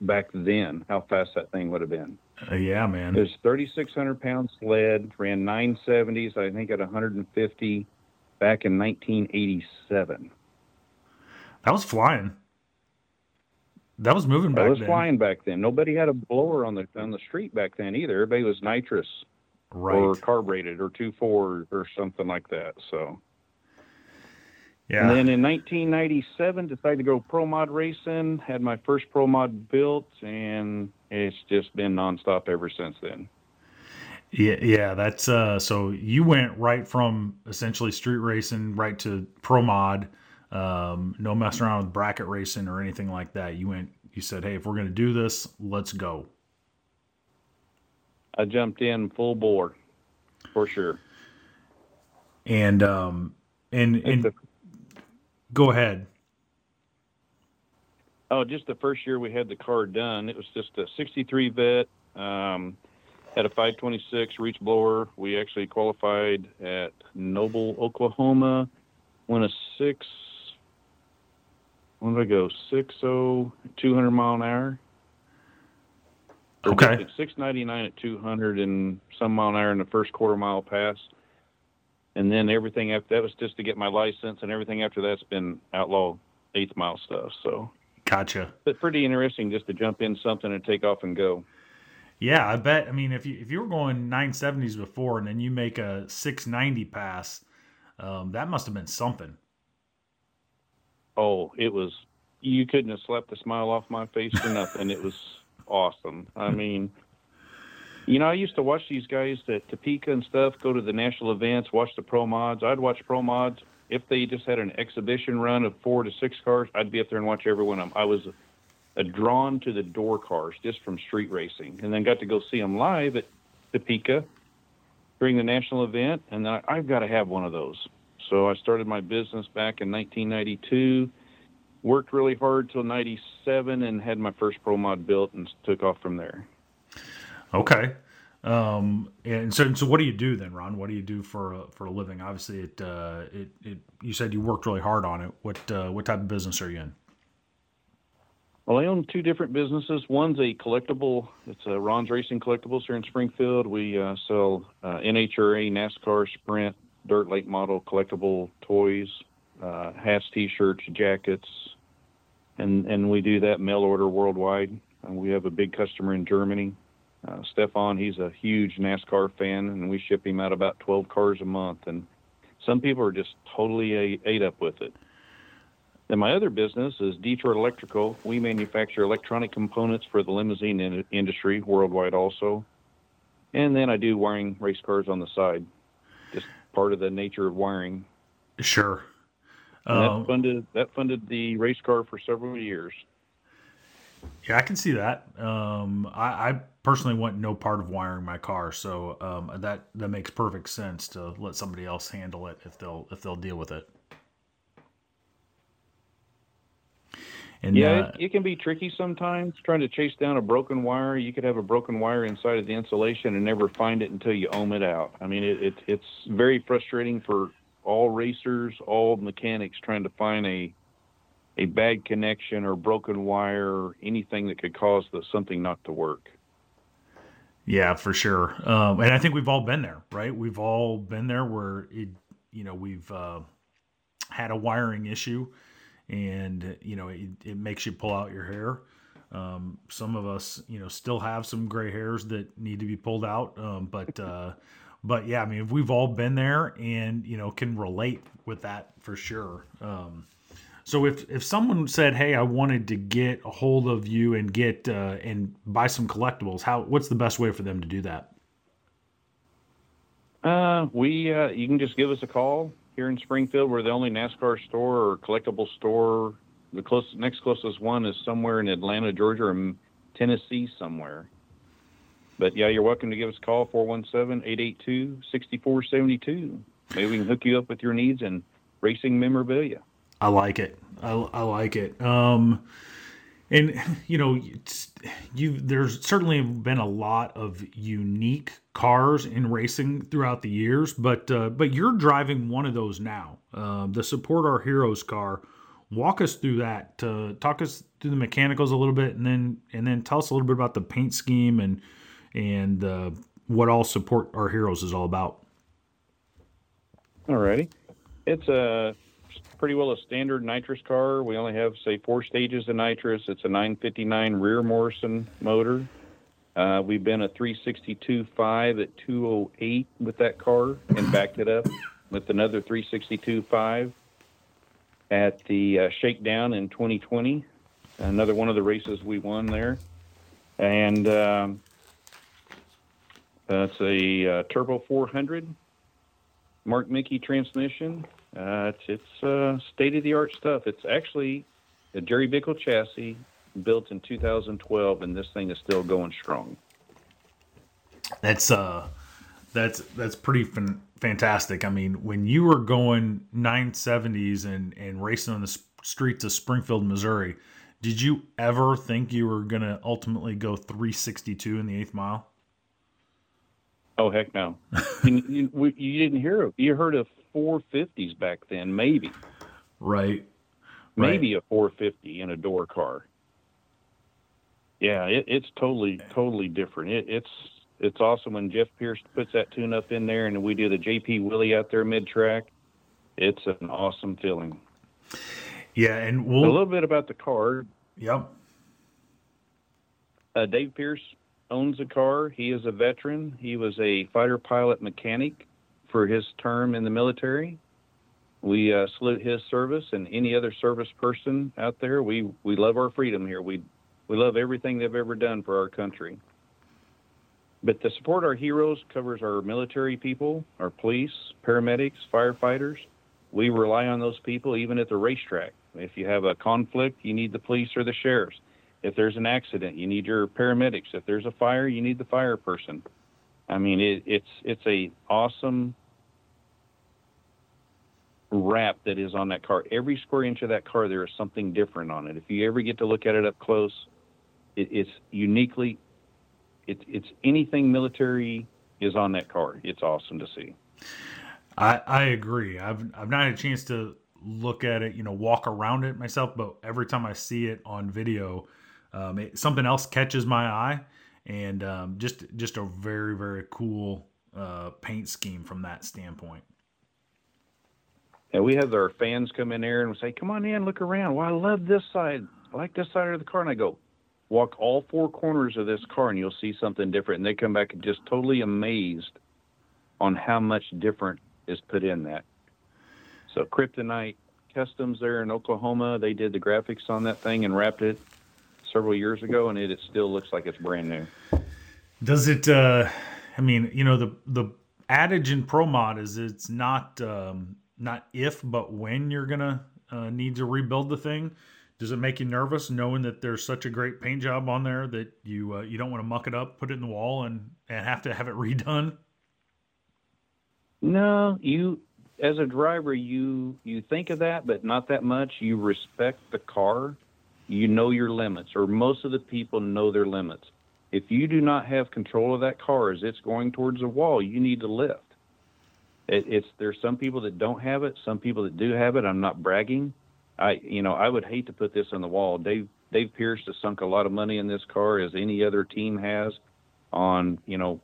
back then, how fast that thing would have been. Uh, yeah, man. It was 3,600 pound sled, ran 970s, I think at 150 back in 1987. That was flying. That was moving back I was then. flying back then. Nobody had a blower on the on the street back then either. Everybody was nitrous Right. or carbureted or two four or something like that. So yeah. and then in 1997, decided to go pro mod racing. Had my first pro mod built, and it's just been nonstop ever since then. Yeah, yeah, that's uh so you went right from essentially street racing right to pro mod. Um, no messing around with bracket racing or anything like that. You went you said, Hey, if we're gonna do this, let's go. I jumped in full bore, for sure. And um and and go ahead. Oh, just the first year we had the car done, it was just a 63 vet, um, had a 526 reach blower. We actually qualified at Noble, Oklahoma, won a six, when did I go? 60, 200 mile an hour. Okay. it's 699 at 200 and some mile an hour in the first quarter mile pass. And then everything after that was just to get my license, and everything after that's been outlaw eighth mile stuff. So Gotcha. but pretty interesting just to jump in something and take off and go. Yeah, I bet I mean if you if you were going nine seventies before and then you make a six ninety pass, um, that must have been something. Oh, it was you couldn't have slapped the smile off my face for nothing. it was awesome. I mean, you know, I used to watch these guys at Topeka and stuff go to the national events, watch the pro mods. I'd watch pro mods. If they just had an exhibition run of four to six cars, I'd be up there and watch every one of them. I was uh, drawn to the door cars just from street racing, and then got to go see them live at Topeka during the national event, and then I, I've got to have one of those. So I started my business back in 1992. Worked really hard till 97 and had my first pro mod built and took off from there. Okay. Um, and so, so what do you do then, Ron? What do you do for a, for a living? Obviously, it, uh, it, it, you said you worked really hard on it. What, uh, what type of business are you in? Well, I own two different businesses. One's a collectible. It's a Ron's Racing Collectibles here in Springfield. We uh, sell uh, NHRA, NASCAR, Sprint, dirt late model collectible toys, uh, hats, T-shirts, jackets, and and we do that mail order worldwide. And we have a big customer in Germany. Uh, Stefan, he's a huge NASCAR fan, and we ship him out about 12 cars a month. And some people are just totally ate up with it. And my other business is Detroit Electrical. We manufacture electronic components for the limousine in- industry worldwide also. And then I do wiring race cars on the side, part of the nature of wiring. Sure. Um, that funded that funded the race car for several years. Yeah, I can see that. Um, I, I personally want no part of wiring my car, so um, that that makes perfect sense to let somebody else handle it if they'll if they'll deal with it. And Yeah, uh, it, it can be tricky sometimes trying to chase down a broken wire. You could have a broken wire inside of the insulation and never find it until you ohm it out. I mean, it, it it's very frustrating for all racers, all mechanics trying to find a a bad connection or broken wire or anything that could cause the, something not to work. Yeah, for sure. Um, and I think we've all been there, right? We've all been there where it, you know, we've uh, had a wiring issue, and you know, it, it makes you pull out your hair. Um, some of us, you know, still have some gray hairs that need to be pulled out, um, but uh, but yeah, I mean, we've all been there, and you know, can relate with that for sure. Um, so if if someone said, "Hey, I wanted to get a hold of you and get uh, and buy some collectibles," how what's the best way for them to do that? Uh, we uh, you can just give us a call here in Springfield. We're the only NASCAR store or collectible store. The closest next closest one is somewhere in Atlanta, Georgia, or Tennessee somewhere. But yeah, you're welcome to give us a call 417-882-6472. Maybe we can hook you up with your needs and racing memorabilia. I like it. I, I like it. Um, and you know, you there's certainly been a lot of unique cars in racing throughout the years, but uh, but you're driving one of those now. Um, the Support Our Heroes car. Walk us through that. Uh, talk us through the mechanicals a little bit, and then and then tell us a little bit about the paint scheme and and uh, what all Support Our Heroes is all about. all righty It's a pretty well a standard nitrous car. We only have say four stages of nitrous. It's a 959 Reher-Morrison motor. Uh, we've been a 362.5 at 208 with that car and backed it up with another 362.5 at the uh, Shakedown in 2020. Another one of the races we won there, and um, that's a uh, Turbo 400 Mark Micke transmission. Uh, it's it's uh, state of the art stuff. It's actually a Jerry Bickle chassis built in 2012, and this thing is still going strong. That's uh, that's that's pretty fan- fantastic. I mean, when you were going 970s and and racing on the streets of Springfield, Missouri, did you ever think you were gonna ultimately go 362 in the eighth mile? Oh heck no! you, you, we- you didn't hear of you heard of 450s back then, maybe Right. maybe a 450 in a door car. Yeah, it, it's totally totally different. It, it's it's awesome when Jeff Pierce puts that tune up in there, and we do the JP Willie out there mid track. It's an awesome feeling. Yeah, and A we'll. little bit about the car. Yep. Uh, Dave Pierce owns a car. He is a veteran. He was a fighter pilot mechanic for his term in the military. We uh, salute his service and any other service person out there. We we love our freedom here. We we love everything they've ever done for our country. But to support our heroes covers our military people, our police, paramedics, firefighters. We rely on those people even at the racetrack. If you have a conflict, you need the police or the sheriffs. If there's an accident, you need your paramedics. If there's a fire, you need the fire person. I mean, it, it's it's a awesome wrap that is on that car. Every square inch of that car, there is something different on it. If you ever get to look at it up close, it, it's uniquely, it, it's anything military is on that car. It's awesome to see. I, I agree. I've I've not had a chance to look at it, you know, walk around it myself, but every time I see it on video, um, it, something else catches my eye, and um, just just a very very cool uh, paint scheme from that standpoint. And we have our fans come in there and say, "Come on in, look around. Well, I love this side. I like this side of the car." And I go, "Walk all four corners of this car, and you'll see something different." And they come back just totally amazed on how much different is put in that. So Kryptonite Customs there in Oklahoma, they did the graphics on that thing and wrapped it several years ago, and it, it still looks like it's brand new. Does it? Uh, I mean, you know, the the adage in pro mod is it's not um, not if but when you're gonna uh, need to rebuild the thing. Does it make you nervous knowing that there's such a great paint job on there that you uh, you don't want to muck it up, put it in the wall, and and have to have it redone? No, you as a driver, you you think of that, but not that much. You respect the car. You know your limits, or most of the people know their limits. If you do not have control of that car as it's going towards the wall, you need to lift. It, it's there's some people that don't have it, some people that do have it. I'm not bragging. I you know I would hate to put this on the wall. Dave Dave Pierce has sunk a lot of money in this car, as any other team has, on you know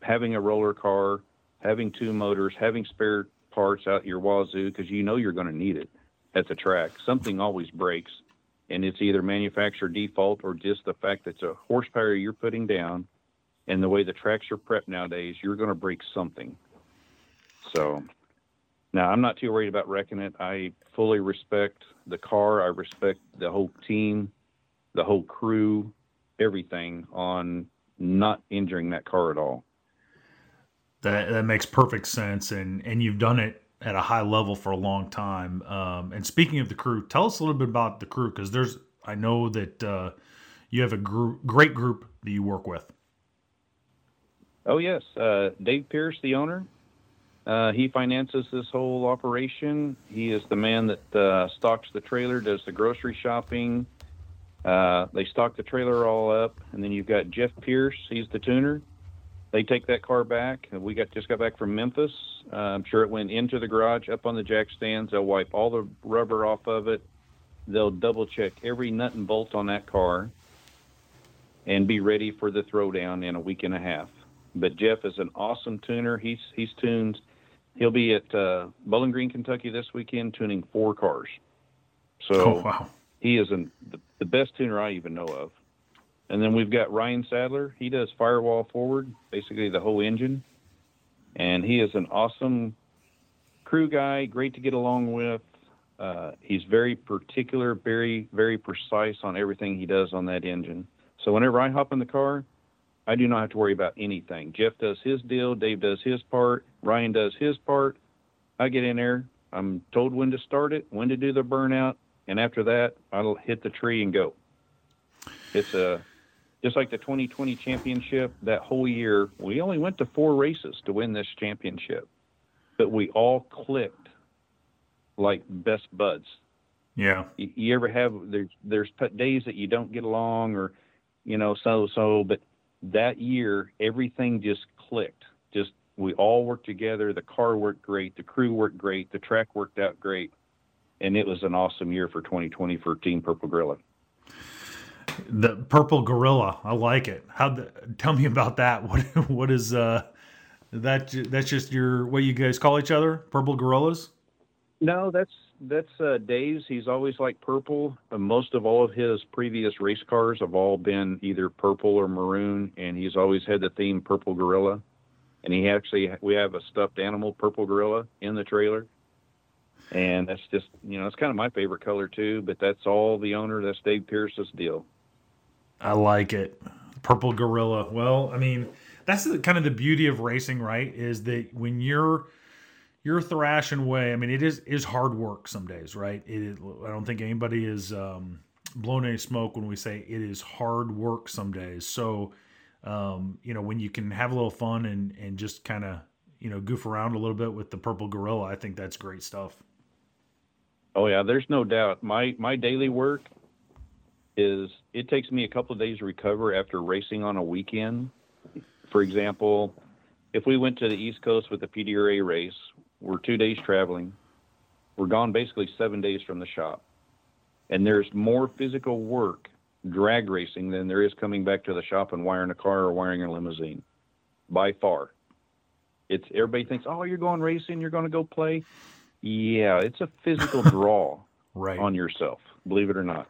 having a roller car, having two motors, having spare parts out your wazoo because you know you're going to need it at the track. Something always breaks, and it's either manufacturer default or just the fact that the horsepower you're putting down and the way the tracks are prepped nowadays, you're going to break something. So now I'm not too worried about wrecking it. I fully respect the car. I respect the whole team, the whole crew, everything on not injuring that car at all. That that makes perfect sense, and and you've done it at a high level for a long time. Um, and speaking of the crew, tell us a little bit about the crew because there's I know that uh, you have a gr- great group that you work with. Oh yes, uh, Dave Pierce, the owner. Uh, he finances this whole operation. He is the man that uh, stocks the trailer, does the grocery shopping. Uh, they stock the trailer all up, and then you've got Jeff Pierce. He's the tuner. They take that car back. We got just got back from Memphis. Uh, I'm sure it went into the garage, up on the jack stands. They'll wipe all the rubber off of it. They'll double check every nut and bolt on that car, and be ready for the throwdown in a week and a half. But Jeff is an awesome tuner. He's he's tuned. He'll be at uh, Bowling Green, Kentucky this weekend, tuning four cars. So Oh wow! he is an, the, the best tuner I even know of. And then we've got Ryan Sadler. He does firewall forward, basically the whole engine. And he is an awesome crew guy, great to get along with. Uh, he's very particular, very, very precise on everything he does on that engine. So whenever I hop in the car, I do not have to worry about anything. Jeff does his deal, Dave does his part, Ryan does his part. I get in there, I'm told when to start it, when to do the burnout, and after that, I'll hit the tree and go. It's a just like the 2020 championship. That whole year, we only went to four races to win this championship, but we all clicked like best buds. Yeah, You, you ever have there's there's days that you don't get along or you know so so, but that year everything just clicked. Just we all worked together. The car worked great. The crew worked great. The track worked out great and it was an awesome year for 2020 for Team Purple Gorilla. the purple gorilla. I like it. How? The, tell me about that. What what is uh that? That's just your what you guys call each other? Purple gorillas. No, that's that's uh, Dave's. He's always like purple. Uh, most of all of his previous race cars have all been either purple or maroon, and he's always had the theme Purple Gorilla. And he actually we have a stuffed animal Purple Gorilla in the trailer. And that's just you know it's kind of my favorite color too. But that's all the owner. That's Dave Pierce's deal. I like it. Purple gorilla. Well, I mean, that's the, kind of the beauty of racing, right? Is that when you're you're thrashing way. I mean, it is is hard work some days, right? I don't think anybody is um, blown any smoke when we say it is hard work some days. So, um, you know, when you can have a little fun and and just kind of you know goof around a little bit with the purple gorilla, I think that's great stuff. Oh yeah, there's no doubt. My my daily work is it takes me a couple of days to recover after racing on a weekend. For example, if we went to the East Coast with the PDRA race, we're two days traveling. We're gone basically seven days from the shop. And there's more physical work drag racing than there is coming back to the shop and wiring a car or wiring a limousine. By far. It's everybody thinks, oh, you're going racing, you're going to go play. Yeah, it's a physical draw Right. on yourself, believe it or not.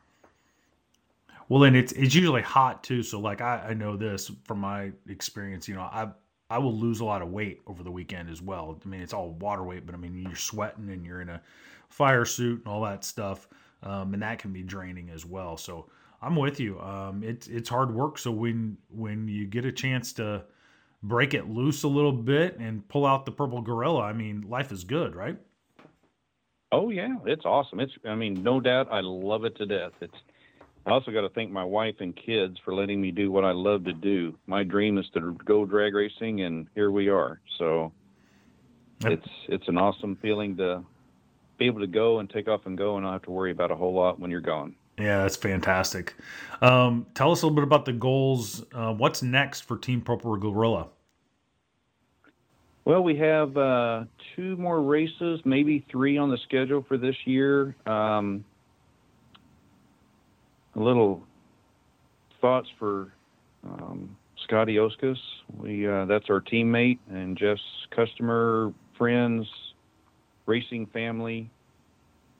Well, and it's it's usually hot too. So like I, I know this from my experience. You know, I I will lose a lot of weight over the weekend as well. I mean, it's all water weight, but I mean you're sweating and you're in a fire suit and all that stuff, um, and that can be draining as well. So I'm with you. Um, it's it's hard work. So when when you get a chance to break it loose a little bit and pull out the purple gorilla, I mean, life is good, right? Oh yeah, it's awesome. It's I mean, no doubt, I love it to death. It's I also got to thank my wife and kids for letting me do what I love to do. My dream is to go drag racing, and here we are. So yep. it's it's an awesome feeling to be able to go and take off and go, and not have to worry about a whole lot when you're gone. Yeah, that's fantastic. Um, tell us a little bit about the goals. Uh, what's next for Team Purple Gorilla? Well, we have uh, two more races, maybe three on the schedule for this year. Um, little thoughts for um, Scotty Oskus. We uh, that's our teammate and Jeff's customer, friends, racing family.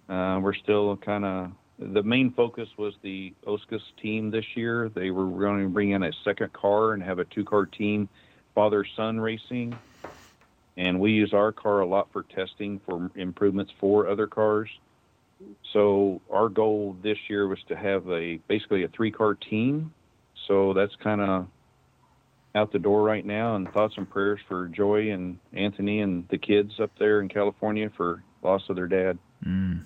Uh, we're still kind of the main focus was the Oskus team this year. They were going to bring in a second car and have a two-car team, father-son racing. And we use our car a lot for testing for improvements for other cars. So our goal this year was to have a basically a three-car team. So that's kind of out the door right now. And thoughts and prayers for Joy and Anthony and the kids up there in California for loss of their dad. Mm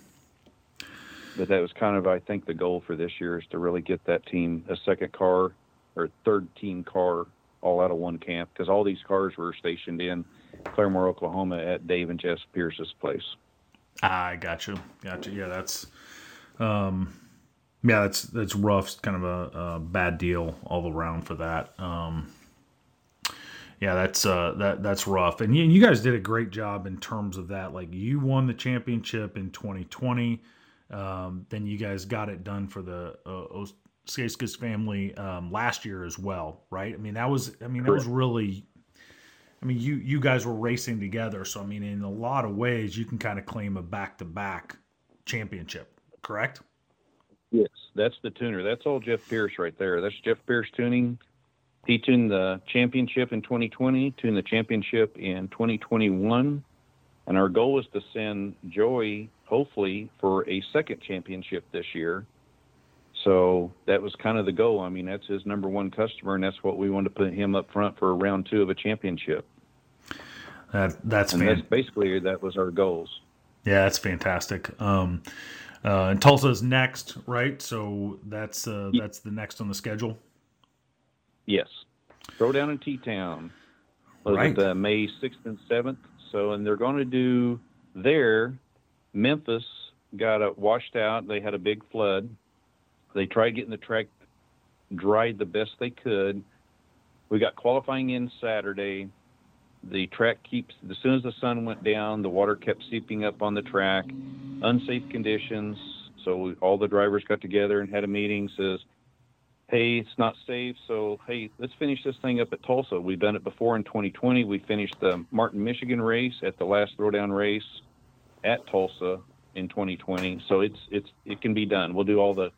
but that was kind of I think the goal for this year is to really get that team a second car or third team car all out of one camp because all these cars were stationed in Claremore, Oklahoma at Dave and Jess Pierce's place. I got you, got you. Yeah, that's um, yeah, that's that's rough. It's kind of a, a bad deal all around for that. Um, yeah, that's uh, that that's rough. And you, you guys did a great job in terms of that. Like you won the championship in 2020. Um, then you guys got it done for the uh, family um, last year as well, right? I mean, that was I mean that was really. I mean, you you guys were racing together, so I mean, in a lot of ways, you can kind of claim a back to back championship, correct? Yes, that's the tuner. That's all Jeff Pierce right there. That's Jeff Pierce tuning. He tuned the championship in 2020, tuned the championship in 2021, and our goal is to send Joey hopefully for a second championship this year. So that was kind of the goal. I mean, that's his number one customer, and that's what we wanted to put him up front for round two of a championship. That that's, fan- that's basically that was our goals. Yeah, that's fantastic. Um, uh, and Tulsa's next, right? So that's uh, that's the next on the schedule. Yes, throw down in T Town. Right. uh, May sixth and seventh? So, and they're going to do there Memphis got washed out. They had a big flood. They tried getting the track dried the best they could. We got qualifying in Saturday. The track keeps, as soon as the sun went down, the water kept seeping up on the track. Unsafe conditions. So we, all the drivers got together and had a meeting. Says, hey, it's not safe. So, hey, let's finish this thing up at Tulsa. We've done it before in 2020. We finished the Martin, Michigan race at the last throwdown race at Tulsa in 2020. So it's it's it can be done. We'll do all the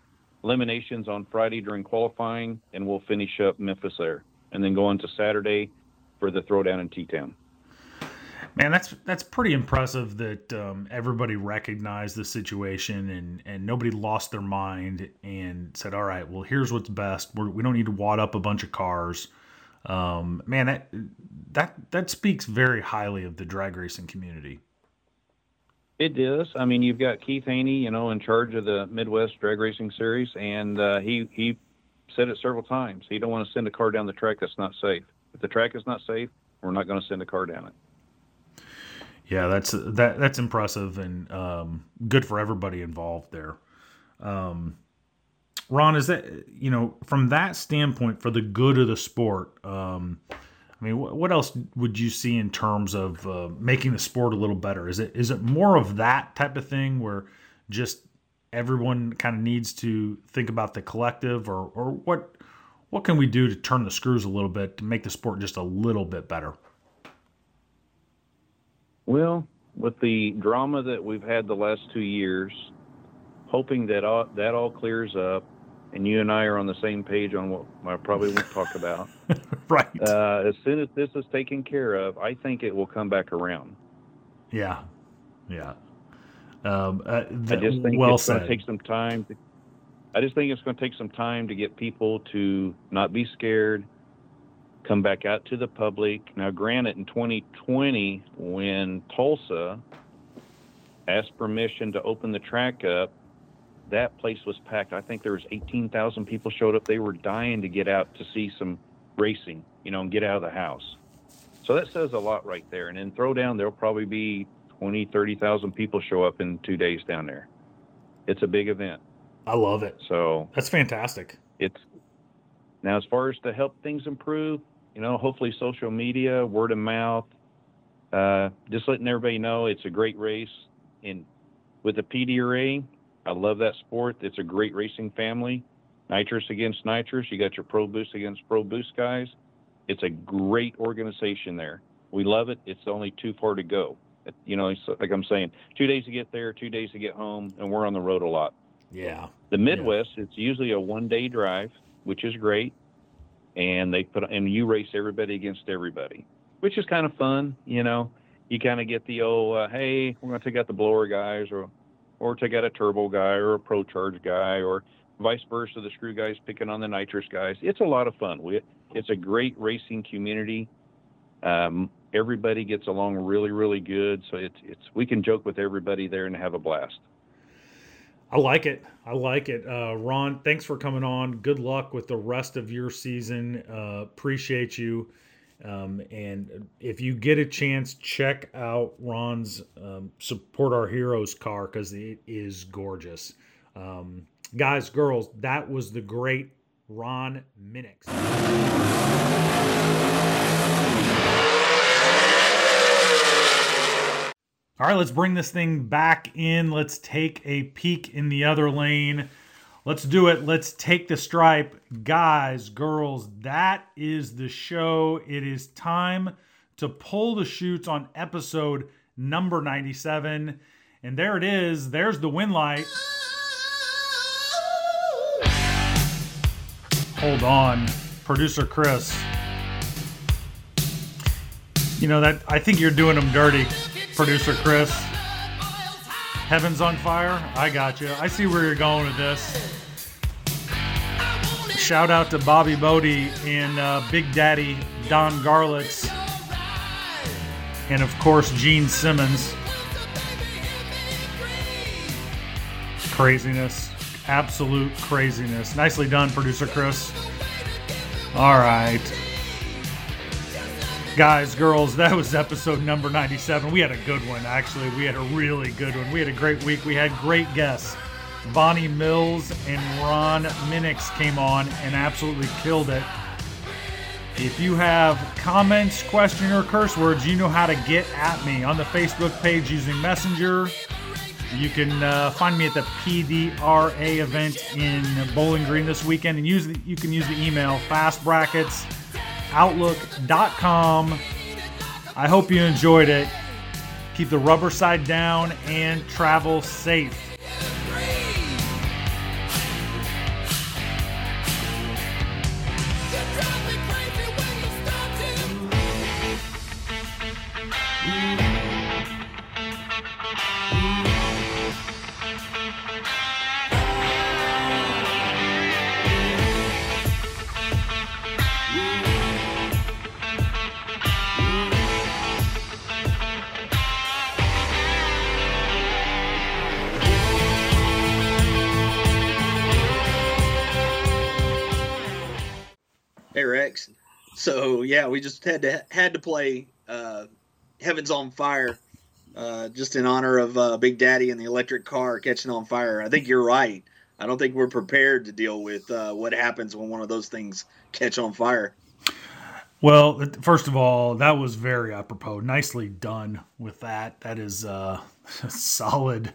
eliminations on Friday during qualifying, and we'll finish up Memphis there, and then go on to Saturday for the throwdown in T-Town. Man, that's that's pretty impressive that um, everybody recognized the situation and and nobody lost their mind and said, "All right, well, here's what's best. We're, we do not need to wad up a bunch of cars." Um, man, that that that speaks very highly of the drag racing community. It does. I mean, you've got Keith Haney, you know, in charge of the Midwest Drag Racing Series, and uh, he he said it several times. He don't want to send a car down the track that's not safe. If the track is not safe, we're not going to send a car down it. Yeah, that's that that's impressive and um, good for everybody involved there. Um, Ron, is that you know from that standpoint for the good of the sport? Um, I mean, what else would you see in terms of uh, making the sport a little better? Is it is it more of that type of thing where just everyone kind of needs to think about the collective, or or what what can we do to turn the screws a little bit to make the sport just a little bit better? Well, with the drama that we've had the last two years, hoping that all, that all clears up and you and I are on the same page on what I probably won't talk about. right. Uh, as soon as this is taken care of, I think it will come back around. Yeah. Yeah. Um, uh, I just think well it's going to take some time. To, I just think it's going to take some time to get people to not be scared, come back out to the public. Now, granted, in 2020, when Tulsa asked permission to open the track up, that place was packed. I think there was 18,000 people showed up. They were dying to get out to see some racing, you know, and get out of the house. So that says a lot right there. And in Throwdown, there'll probably be 20, 30,000 people show up in two days down there. It's a big event. I love it. So that's fantastic. It's now as far as to help things improve, you know, hopefully social media, word of mouth, uh, just letting everybody know it's a great race. And with the PDRA, I love that sport. It's a great racing family. Nitrous against nitrous. You got your Pro Boost against Pro Boost guys. It's a great organization there. We love it. It's only too far to go. You know, like I'm saying, two days to get there, two days to get home, and we're on the road a lot. Yeah. The Midwest, yeah. it's usually a one day drive, which is great. And they put, and you race everybody against everybody, which is kind of fun. You know, you kind of get the old, uh, hey, we're going to take out the blower guys or, or to get a turbo guy or a pro charge guy or vice versa. The screw guys picking on the nitrous guys. It's a lot of fun. We, it's a great racing community. Um, everybody gets along really, really good. So it's, it's, we can joke with everybody there and have a blast. I like it. I like it. Uh, Ron, thanks for coming on. Good luck with the rest of your season. Uh, appreciate you. Um, and if you get a chance, check out Ron's um, Support Our Heroes car because it is gorgeous. Um, guys, girls, that was the great Ron Muenks. All right, let's bring this thing back in. Let's take a peek in the other lane. Let's do it. Let's take the stripe. Guys, girls, that is the show. It is time to pull the chutes on episode number 97. And there it is. There's the win light. Hold on. Producer Chris. You know that I think you're doing them dirty producer Chris. Heaven's on fire. I got you. I see where you're going with this. Shout out to Bobby Bode and uh, Big Daddy Don Garlits, and of course Gene Simmons. Craziness, absolute craziness. Nicely done, producer Chris. All right. Guys, girls, that was episode number 97. We had a good one, actually. We had a really good one. We had a great week. We had great guests. Vonnie Mills and Ron Muenks came on and absolutely killed it. If you have comments, questions, or curse words, you know how to get at me on the Facebook page using Messenger. You can uh, find me at the PDRA event in Bowling Green this weekend, and use the, you can use the email fastbrackets outlook.com. I hope you enjoyed it. Keep the rubber side down and travel safe. So yeah, we just had to had to play uh, "Heaven's on Fire" uh, just in honor of uh, Big Daddy and the electric car catching on fire. I think you're right. I don't think we're prepared to deal with uh, what happens when one of those things catch on fire. Well, first of all, that was very apropos. Nicely done with that. That is uh, a solid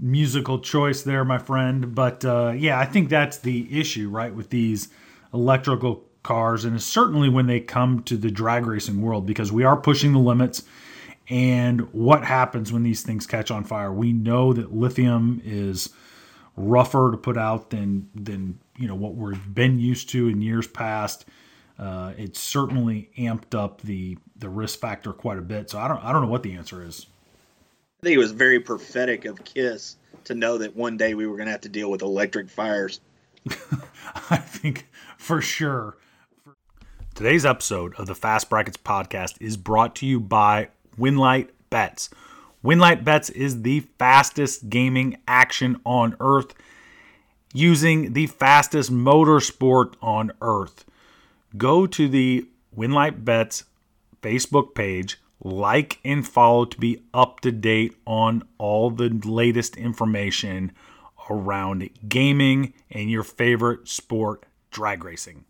musical choice there, my friend. But uh, yeah, I think that's the issue, right, with these electrical cars, and certainly when they come to the drag racing world, because we are pushing the limits. And what happens when these things catch on fire? We know that lithium is rougher to put out than than you know what we've been used to in years past. Uh, it's certainly amped up the the risk factor quite a bit. So I don't I don't know what the answer is. I think it was very prophetic of Kiss to know that one day we were going to have to deal with electric fires. I think for sure Today's episode of the Fast Brackets podcast is brought to you by Winlight Bets. Winlight Bets is the fastest gaming action on earth using the fastest motorsport on earth. Go to the Winlight Bets Facebook page, like and follow to be up to date on all the latest information around gaming and your favorite sport, drag racing.